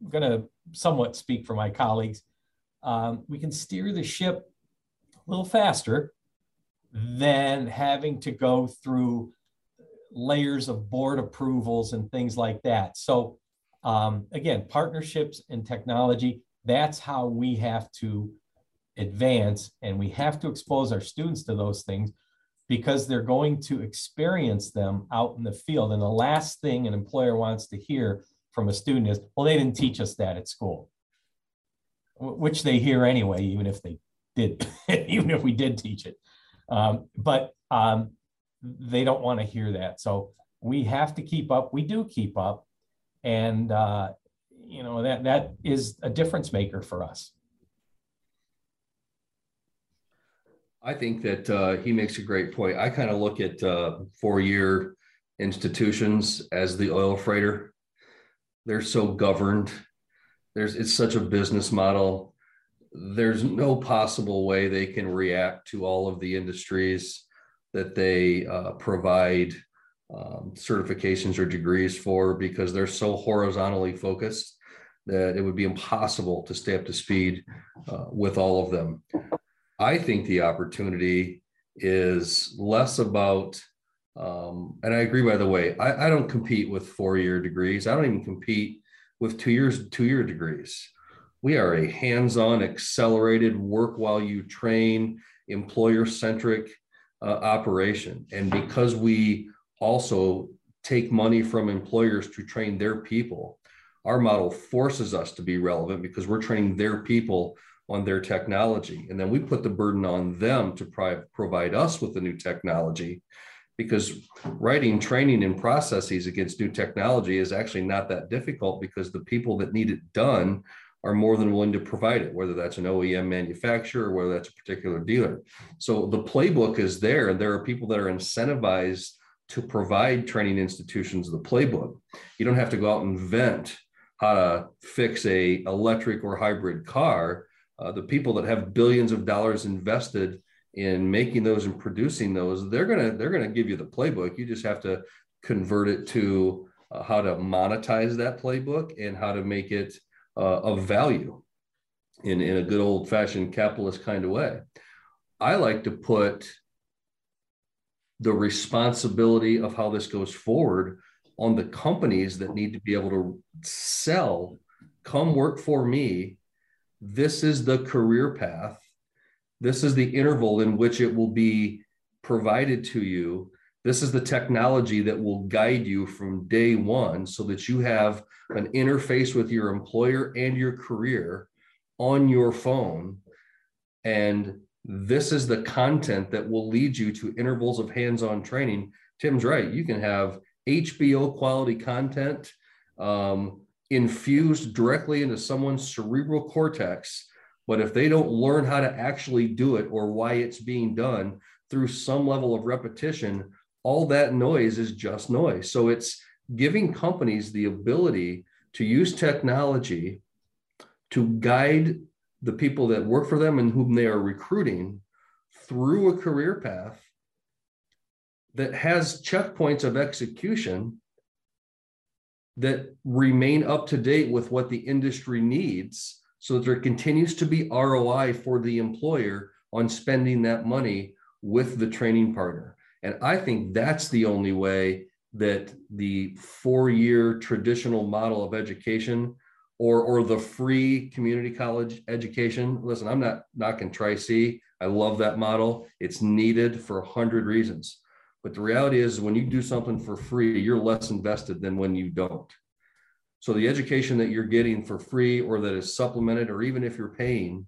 going to somewhat speak for my colleagues. Um, we can steer the ship a little faster than having to go through layers of board approvals and things like that. So um, again, partnerships and technology, that's how we have to advance and we have to expose our students to those things because they're going to experience them out in the field. And the last thing an employer wants to hear from a student is, well, they didn't teach us that at school, which they hear anyway, even if they did, even if we did teach it. Um, but um, they don't want to hear that. So we have to keep up. We do keep up. And, uh, you know, that, that is a difference maker for us.
I think that uh, he makes a great point. I kind of look at uh, four-year institutions as the oil freighter. They're so governed. There's it's such a business model. There's no possible way they can react to all of the industries that they uh, provide um, certifications or degrees for because they're so horizontally focused that it would be impossible to stay up to speed uh, with all of them. I think the opportunity is less about, um, and I agree, by the way, I, I don't compete with four year degrees. I don't even compete with two years, two year degrees. We are a hands on, accelerated, work while you train, employer centric uh, operation. And because we also take money from employers to train their people, our model forces us to be relevant because we're training their people on their technology. And then we put the burden on them to pri- provide us with the new technology because writing training and processes against new technology is actually not that difficult because the people that need it done are more than willing to provide it, whether that's an OEM manufacturer or whether that's a particular dealer. So the playbook is there. There are people that are incentivized to provide training institutions the playbook. You don't have to go out and invent how to fix a electric or hybrid car uh, the people that have billions of dollars invested in making those and producing those, they're gonna they're gonna give you the playbook. You just have to convert it to uh, how to monetize that playbook and how to make it uh, of value in in a good old fashioned capitalist kind of way. I like to put the responsibility of how this goes forward on the companies that need to be able to sell come work for me this is the career path. This is the interval in which it will be provided to you. This is the technology that will guide you from day one so that you have an interface with your employer and your career on your phone. And this is the content that will lead you to intervals of hands on training. Tim's right. You can have HBO quality content. Um, infused directly into someone's cerebral cortex. But if they don't learn how to actually do it or why it's being done through some level of repetition, all that noise is just noise. So it's giving companies the ability to use technology to guide the people that work for them and whom they are recruiting through a career path that has checkpoints of execution that remain up to date with what the industry needs so that there continues to be ROI for the employer on spending that money with the training partner. And I think that's the only way that the four year traditional model of education or, or the free community college education. Listen, I'm not knocking Tri C. I love that model. It's needed for a hundred reasons. But the reality is, when you do something for free, you're less invested than when you don't. So the education that you're getting for free or that is supplemented, or even if you're paying,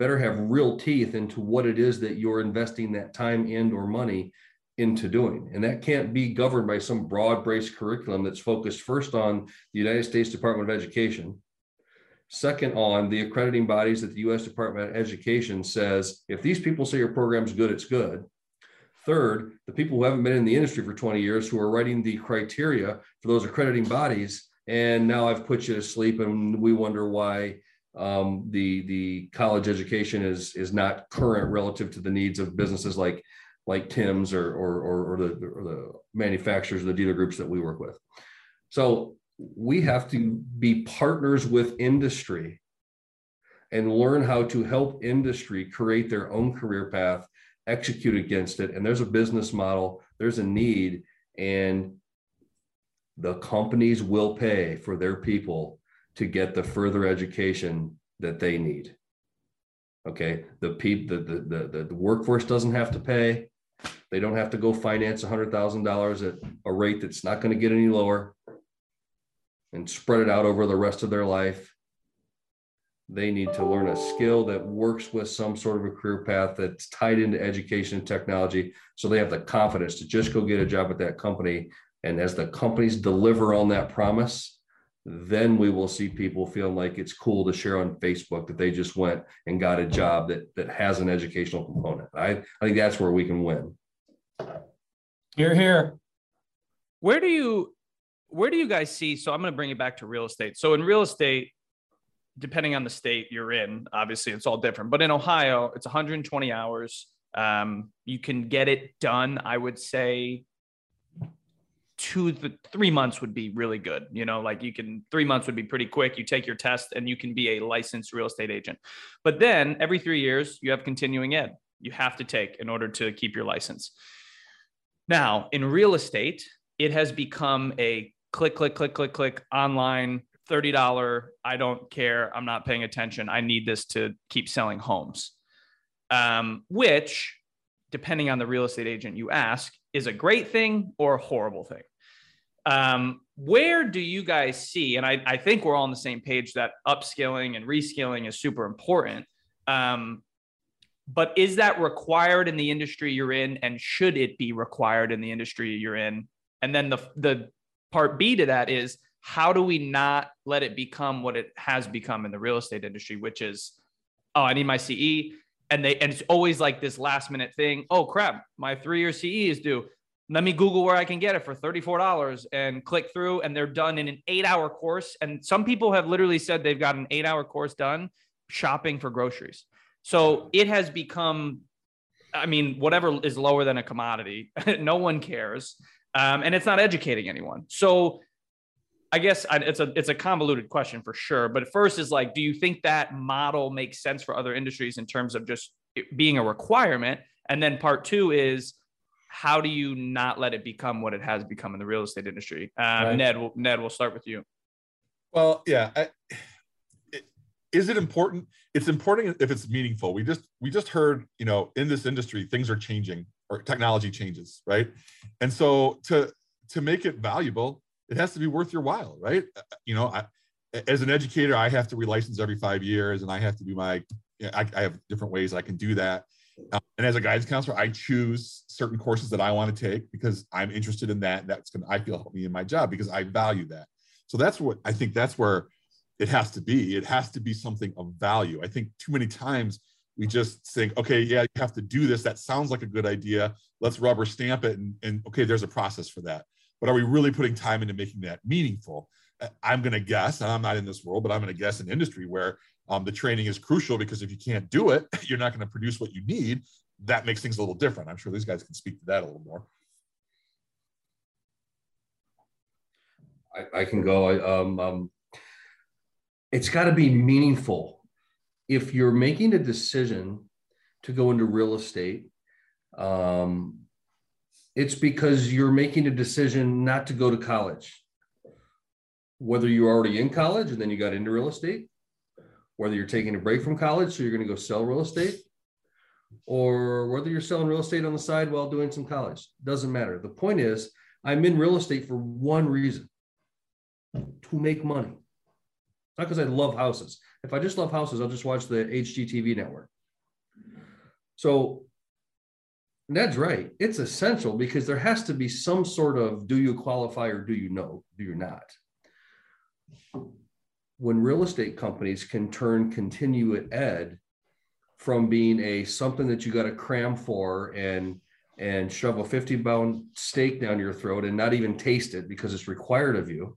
better have real teeth into what it is that you're investing that time and or money into doing. And that can't be governed by some broad based curriculum that's focused first on the United States Department of Education, second on the accrediting bodies that the US Department of Education says if these people say your program's good, it's good. Third, the people who haven't been in the industry for 20 years who are writing the criteria for those accrediting bodies. And now I've put you to sleep, and we wonder why um, the the college education is is not current relative to the needs of businesses like like Tim's or or, or, or, the, or the manufacturers, or the dealer groups that we work with. So we have to be partners with industry and learn how to help industry create their own career path, execute against it. And there's a business model, there's a need, and the companies will pay for their people to get the further education that they need. Okay, the people, the, the, the, the workforce doesn't have to pay. They don't have to go finance $100,000 at a rate that's not going to get any lower and spread it out over the rest of their life. They need to learn a skill that works with some sort of a career path that's tied into education and technology. So they have the confidence to just go get a job at that company. And as the companies deliver on that promise, then we will see people feeling like it's cool to share on Facebook that they just went and got a job that that has an educational component. I, I think that's where we can win.
You're here.
Where do you where do you guys see? So I'm going to bring it back to real estate. So in real estate, depending on the state you're in, obviously it's all different. But in Ohio, it's 120 hours. Um, you can get it done. I would say two the three months would be really good you know like you can three months would be pretty quick you take your test and you can be a licensed real estate agent but then every three years you have continuing ed you have to take in order to keep your license now in real estate it has become a click click click click click online $30 i don't care i'm not paying attention i need this to keep selling homes um, which depending on the real estate agent you ask is a great thing or a horrible thing um, where do you guys see, and I, I think we're all on the same page that upskilling and reskilling is super important. Um, but is that required in the industry you're in? And should it be required in the industry you're in? And then the, the part B to that is how do we not let it become what it has become in the real estate industry, which is, oh, I need my CE. And they and it's always like this last minute thing. Oh crap, my three year CE is due let me Google where I can get it for $34 and click through, and they're done in an eight hour course. And some people have literally said they've got an eight hour course done shopping for groceries. So it has become, I mean, whatever is lower than a commodity, no one cares. Um, and it's not educating anyone. So I guess it's a it's a convoluted question for sure. But first is like, do you think that model makes sense for other industries in terms of just being a requirement? And then part two is how do you not let it become what it has become in the real estate industry? Um, right. Ned, we'll, Ned, we'll start with you.
Well, yeah. I, it, is it important? It's important if it's meaningful. We just we just heard, you know, in this industry, things are changing or technology changes, right? And so to to make it valuable, it has to be worth your while, right? You know, I, as an educator, I have to relicense every five years, and I have to do my. You know, I, I have different ways I can do that um, and as a guidance counselor, I choose certain courses that I want to take because I'm interested in that. That's going to, I feel help me in my job because I value that. So that's what I think that's where it has to be. It has to be something of value. I think too many times we just think, okay, yeah, you have to do this. That sounds like a good idea. Let's rubber stamp it. And, and okay, there's a process for that. But are we really putting time into making that meaningful? I'm going to guess, and I'm not in this world, but I'm going to guess an industry where um, the training is crucial because if you can't do it, you're not going to produce what you need. That makes things a little different. I'm sure these guys can speak to that a little more.
I, I can go. I, um, um, it's got to be meaningful. If you're making a decision to go into real estate, um, it's because you're making a decision not to go to college. Whether you're already in college and then you got into real estate, whether you're taking a break from college, so you're going to go sell real estate, or whether you're selling real estate on the side while doing some college. Doesn't matter. The point is, I'm in real estate for one reason to make money. Not because I love houses. If I just love houses, I'll just watch the HGTV network. So Ned's right. It's essential because there has to be some sort of do you qualify or do you know, do you not? When real estate companies can turn continuate ed from being a something that you got to cram for and and shove a 50 pound steak down your throat and not even taste it because it's required of you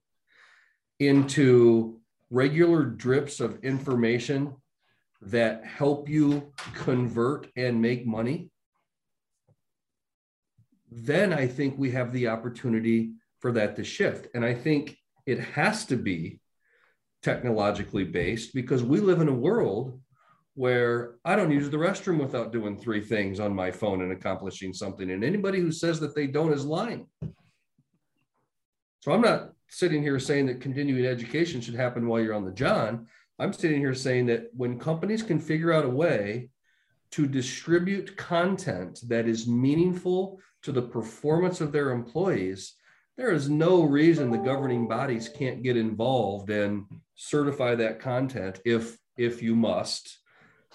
into regular drips of information that help you convert and make money then I think we have the opportunity for that to shift. And I think it has to be technologically based because we live in a world where I don't use the restroom without doing three things on my phone and accomplishing something. And anybody who says that they don't is lying. So I'm not sitting here saying that continuing education should happen while you're on the John. I'm sitting here saying that when companies can figure out a way to distribute content that is meaningful to the performance of their employees, there is no reason the governing bodies can't get involved and certify that content if if you must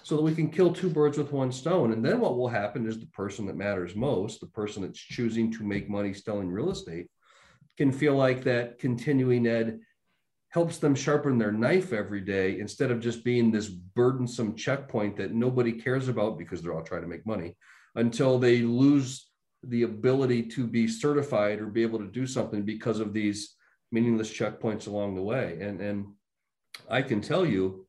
so that we can kill two birds with one stone. And then what will happen is the person that matters most the person that's choosing to make money selling real estate can feel like that continuing ed helps them sharpen their knife every day instead of just being this burdensome checkpoint that nobody cares about because they're all trying to make money until they lose the ability to be certified or be able to do something because of these meaningless checkpoints along the way. And, and I can tell you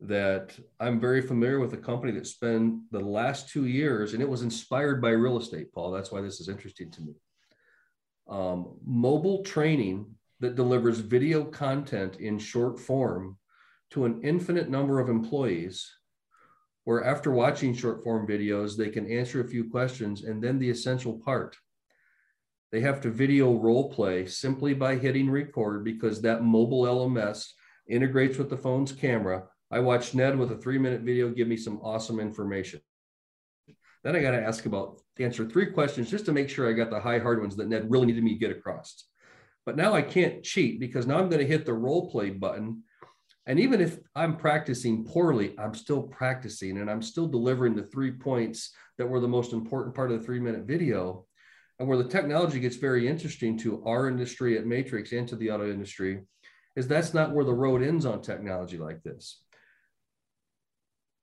that I'm very familiar with a company that spent the last two years, and it was inspired by real estate, Paul. That's why this is interesting to me. Um, mobile training that delivers video content in short form to an infinite number of employees where after watching short form videos, they can answer a few questions and then the essential part. They have to video role play simply by hitting record because that mobile LMS integrates with the phone's camera. I watched Ned with a three minute video give me some awesome information. Then I got to ask about answer three questions just to make sure I got the high hard ones that Ned really needed me to get across. But now I can't cheat because now I'm going to hit the role play button and even if I'm practicing poorly, I'm still practicing and I'm still delivering the three points that were the most important part of the three minute video. And where the technology gets very interesting to our industry at Matrix and to the auto industry is that's not where the road ends on technology like this.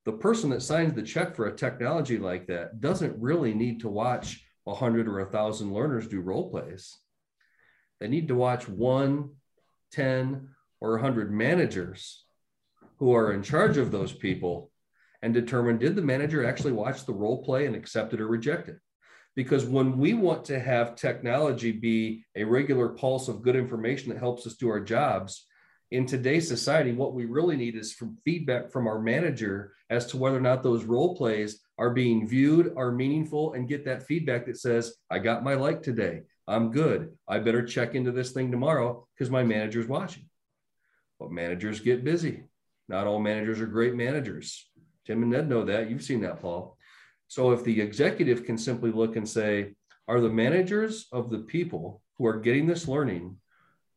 The person that signs the check for a technology like that doesn't really need to watch 100 or 1,000 learners do role plays. They need to watch one, 10, or 100 managers who are in charge of those people and determine did the manager actually watch the role play and accept it or reject it? Because when we want to have technology be a regular pulse of good information that helps us do our jobs, in today's society, what we really need is from feedback from our manager as to whether or not those role plays are being viewed, are meaningful, and get that feedback that says, I got my like today. I'm good. I better check into this thing tomorrow because my manager's watching. But managers get busy. Not all managers are great managers. Tim and Ned know that. You've seen that, Paul. So if the executive can simply look and say, are the managers of the people who are getting this learning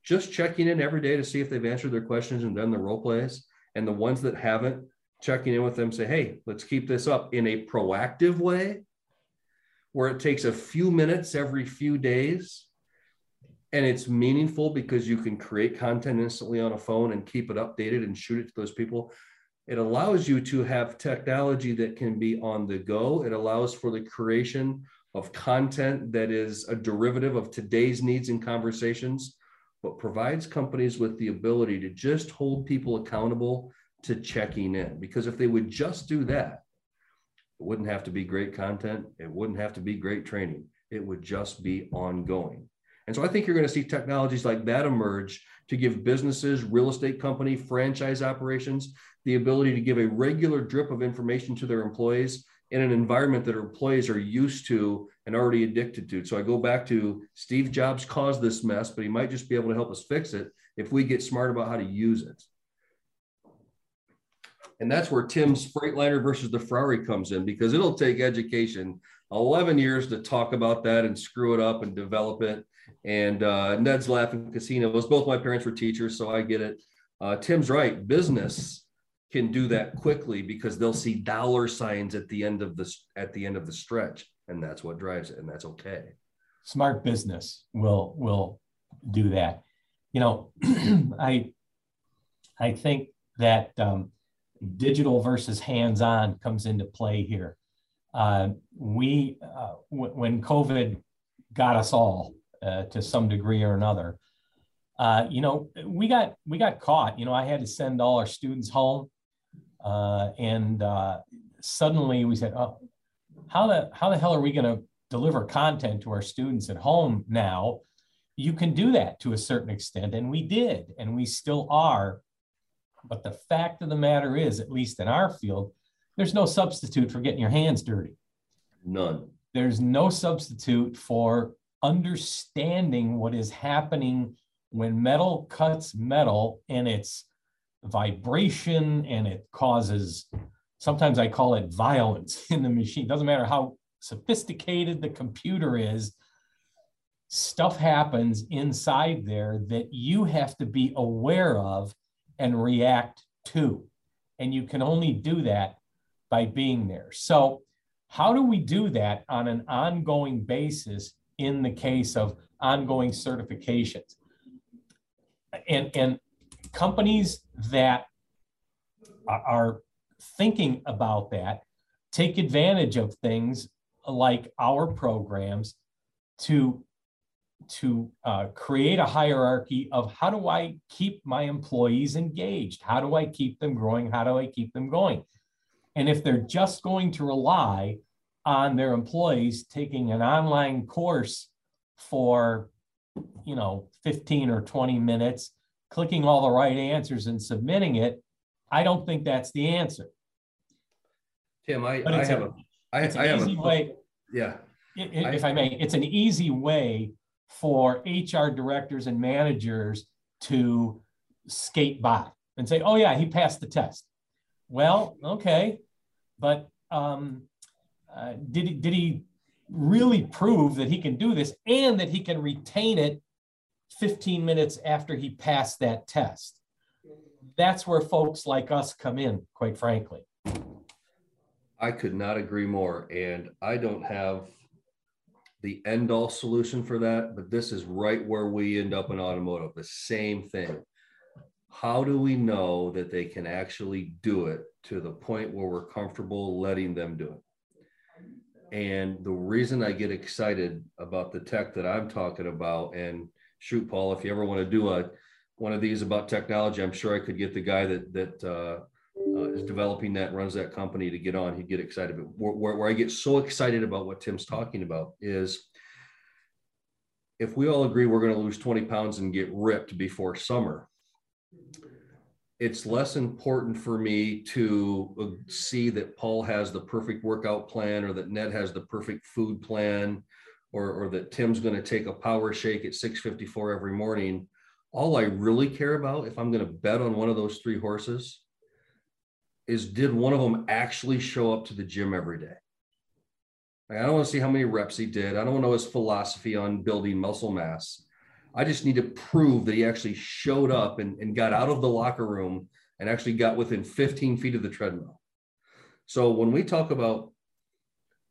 just checking in every day to see if they've answered their questions and done the role plays? And the ones that haven't, checking in with them, say, hey, let's keep this up in a proactive way where it takes a few minutes every few days and it's meaningful because you can create content instantly on a phone and keep it updated and shoot it to those people. It allows you to have technology that can be on the go. It allows for the creation of content that is a derivative of today's needs and conversations but provides companies with the ability to just hold people accountable to checking in. Because if they would just do that it wouldn't have to be great content. It wouldn't have to be great training. It would just be ongoing and so I think you're going to see technologies like that emerge to give businesses, real estate company, franchise operations the ability to give a regular drip of information to their employees in an environment that our employees are used to and already addicted to. So I go back to Steve Jobs caused this mess, but he might just be able to help us fix it if we get smart about how to use it. And that's where Tim's Freightliner versus the Ferrari comes in because it'll take education 11 years to talk about that and screw it up and develop it and uh, Ned's laughing casinos. Both my parents were teachers, so I get it. Uh, Tim's right. Business can do that quickly because they'll see dollar signs at the end of the at the end of the stretch. and that's what drives it, and that's okay.
Smart business will will do that. You know, I I think that um, digital versus hands-on comes into play here. Uh, we uh, w- when COVID got us all uh, to some degree or another, uh, you know, we got we got caught. You know, I had to send all our students home, uh, and uh, suddenly we said, "Oh, how the how the hell are we going to deliver content to our students at home now?" You can do that to a certain extent, and we did, and we still are. But the fact of the matter is, at least in our field, there's no substitute for getting your hands dirty.
None.
There's no substitute for understanding what is happening when metal cuts metal and it's vibration and it causes sometimes I call it violence in the machine. Doesn't matter how sophisticated the computer is, stuff happens inside there that you have to be aware of and react to. And you can only do that by being there. So, how do we do that on an ongoing basis in the case of ongoing certifications? And, and companies that are thinking about that take advantage of things like our programs to to uh, create a hierarchy of how do I keep my employees engaged? How do I keep them growing? How do I keep them going? And if they're just going to rely on their employees taking an online course for, you know, 15 or 20 minutes, clicking all the right answers and submitting it, I don't think that's the answer.
Tim, I, I have a, a, I,
it's an
I have
easy
a,
way.
yeah,
If I may, it's an easy way for HR directors and managers to skate by and say, "Oh yeah, he passed the test." Well, okay, but um, uh, did he, did he really prove that he can do this and that he can retain it 15 minutes after he passed that test? That's where folks like us come in, quite frankly.
I could not agree more. And I don't have the end all solution for that, but this is right where we end up in automotive the same thing. How do we know that they can actually do it to the point where we're comfortable letting them do it? And the reason I get excited about the tech that I'm talking about, and shoot, Paul, if you ever want to do a one of these about technology, I'm sure I could get the guy that that uh, uh, is developing that, runs that company to get on. He'd get excited. But where, where, where I get so excited about what Tim's talking about is if we all agree we're going to lose 20 pounds and get ripped before summer, it's less important for me to uh, see that Paul has the perfect workout plan or that Ned has the perfect food plan or, or that Tim's going to take a power shake at 654 every morning. All I really care about, if I'm going to bet on one of those three horses, is did one of them actually show up to the gym every day? I don't want to see how many reps he did. I don't want to know his philosophy on building muscle mass. I just need to prove that he actually showed up and, and got out of the locker room and actually got within 15 feet of the treadmill. So when we talk about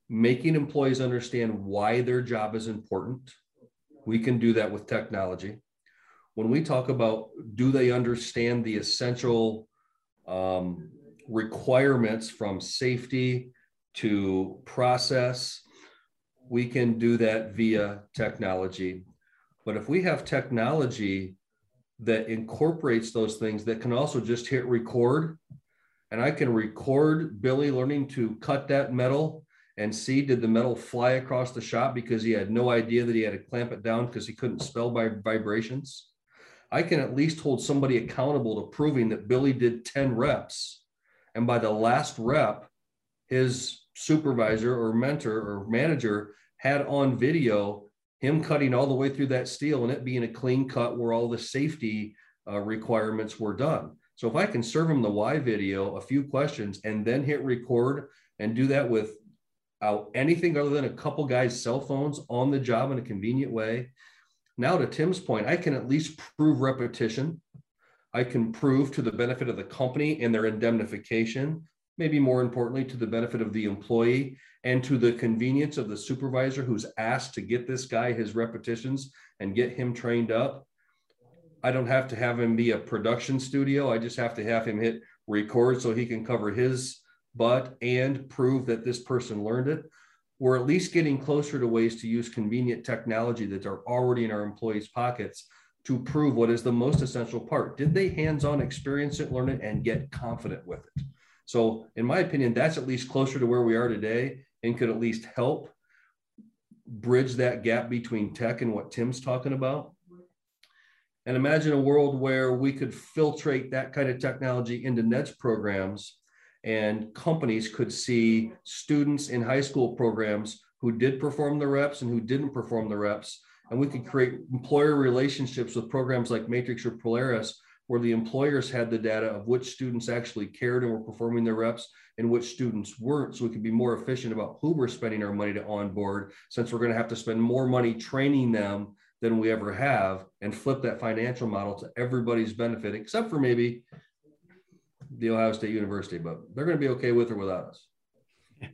making employees understand why their job is important, we can do that with technology. When we talk about do they understand the essential um, requirements from safety to process, we can do that via technology. But if we have technology that incorporates those things that can also just hit record, and I can record Billy learning to cut that metal and see did the metal fly across the shop because he had no idea that he had to clamp it down because he couldn't spell by vibrations. I can at least hold somebody accountable to proving that Billy did 10 reps. And by the last rep, his supervisor or mentor or manager had on video him cutting all the way through that steel and it being a clean cut where all the safety uh, requirements were done. So if I can serve him the Y video, a few questions, and then hit record and do that without anything other than a couple guys' cell phones on the job in a convenient way. Now, to Tim's point, I can at least prove repetition. I can prove to the benefit of the company and their indemnification maybe more importantly, to the benefit of the employee and to the convenience of the supervisor who's asked to get this guy his repetitions and get him trained up. I don't have to have him be a production studio. I just have to have him hit record so he can cover his butt and prove that this person learned it. We're at least getting closer to ways to use convenient technology that are already in our employees' pockets to prove what is the most essential part. Did they hands on experience it, learn it, and get confident with it? So, in my opinion, that's at least closer to where we are today and could at least help bridge that gap between tech and what Tim's talking about. And imagine a world where we could filtrate that kind of technology into Ned's programs and companies could see students in high school programs who did perform the reps and who didn't perform the reps. And we could create employer relationships with programs like Matrix or Polaris where the employers had the data of which students actually cared and were performing their reps and which students weren't. So we could be more efficient about who we're spending our money to onboard, since we're going to have to spend more money training them than we ever have and flip that financial model to everybody's benefit, except for maybe the Ohio State University, but they're going to be okay with or without us.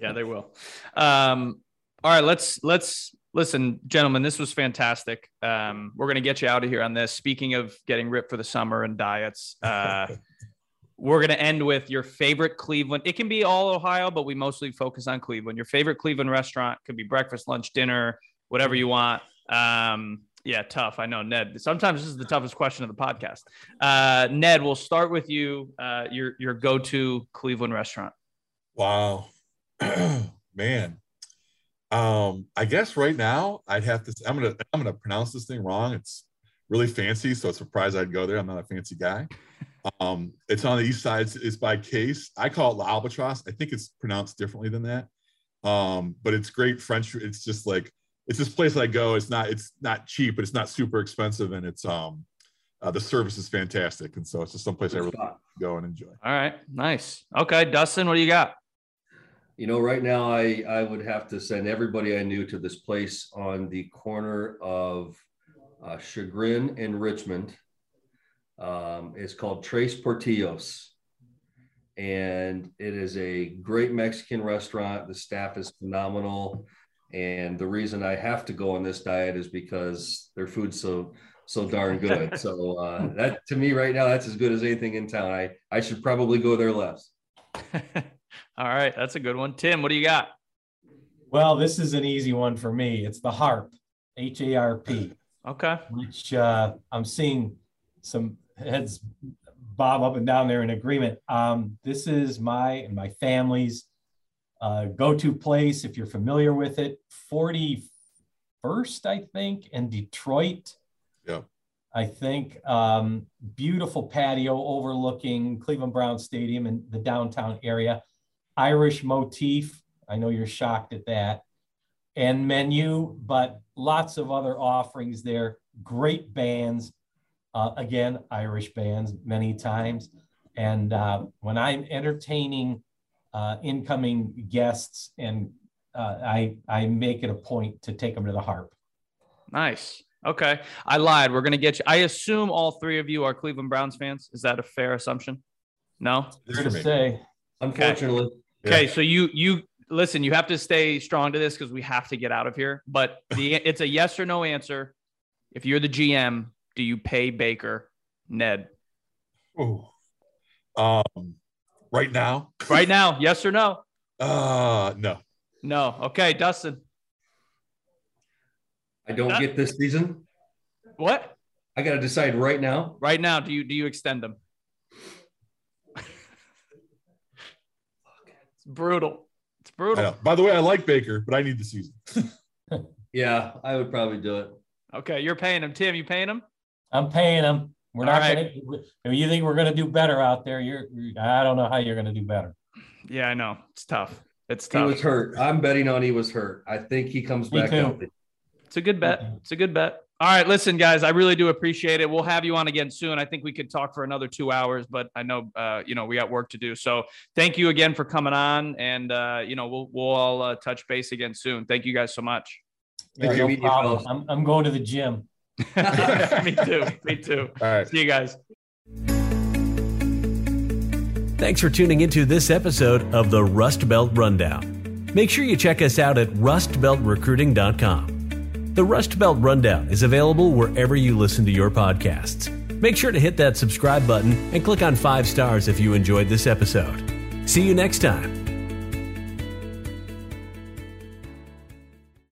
yeah, they will. Um, all right, let's let's listen, gentlemen, this was fantastic. Um, we're going to get you out of here on this. Speaking of getting ripped for the summer and diets, uh, we're going to end with your favorite Cleveland. It can be all Ohio, but we mostly focus on Cleveland. Your favorite Cleveland restaurant could be breakfast, lunch, dinner, whatever you want. Um, yeah, tough. I know, Ned. Sometimes this is the toughest question of the podcast. Uh, Ned, we'll start with you. Uh, your your go to Cleveland restaurant.
Wow, man. Um, I guess right now I'd have to. I'm gonna I'm gonna pronounce this thing wrong. It's really fancy, so it's surprised I'd go there. I'm not a fancy guy. Um, it's on the east side. It's, it's by Case. I call it La Albatross. I think it's pronounced differently than that. Um, but it's great French. It's just like it's this place I go. It's not it's not cheap, but it's not super expensive, and it's um uh, the service is fantastic, and so it's just someplace I really go and enjoy.
All right, nice. Okay, Dustin, what do you got?
You know, right now I I would have to send everybody I knew to this place on the corner of uh, Chagrin and Richmond. Um, it's called Tres Potrillos, and it is a great Mexican restaurant. The staff is phenomenal, and the reason I have to go on this diet is because their food's so so darn good. so uh, that to me right now, that's as good as anything in town. I I should probably go there less.
All right, that's a good one. Tim, what do you got?
Well, this is an easy one for me. It's the harp, H A R P.
Okay.
Which uh, I'm seeing some heads bob up and down there in agreement. Um, this is my and my family's uh, go-to place if you're familiar with it. 41st, I think, in Detroit.
Yeah.
I think um, beautiful patio overlooking Cleveland Brown Stadium and the downtown area. Irish motif. I know you're shocked at that. And menu, but lots of other offerings there. Great bands. Uh, again, Irish bands many times. And uh, when I'm entertaining uh, incoming guests, and uh, I, I make it a point to take them to the harp.
Nice. Okay. I lied. We're going to get you. I assume all three of you are Cleveland Browns fans. Is that a fair assumption? No?
Fair to say.
Unfortunately.
Okay, so you you listen. You have to stay strong to this because we have to get out of here. But the it's a yes or no answer. If you're the GM, do you pay Baker, Ned?
Oh, um, right now.
Right now, yes or no?
Uh, no.
No. Okay, Dustin.
I don't get this season.
What?
I got to decide right now.
Right now, do you do you extend them? Brutal. It's brutal.
By the way, I like Baker, but I need the season.
yeah, I would probably do it.
Okay, you're paying him. Tim, you paying him?
I'm paying him. We're All not right. gonna. If you think we're gonna do better out there, you're. I don't know how you're gonna do better.
Yeah, I know. It's tough. It's tough.
He was hurt. I'm betting on he was hurt. I think he comes Me back healthy.
It's a good bet. It's a good bet. All right, listen, guys, I really do appreciate it. We'll have you on again soon. I think we could talk for another two hours, but I know, uh, you know, we got work to do. So thank you again for coming on, and uh, you know, we'll we'll all uh, touch base again soon. Thank you guys so much.
Yeah, no problem. I'm, I'm going to the gym.
Me too. Me too. All right. See you guys.
Thanks for tuning into this episode of the Rust Belt Rundown. Make sure you check us out at rustbeltrecruiting.com. The Rust Belt Rundown is available wherever you listen to your podcasts. Make sure to hit that subscribe button and click on five stars if you enjoyed this episode. See you next time.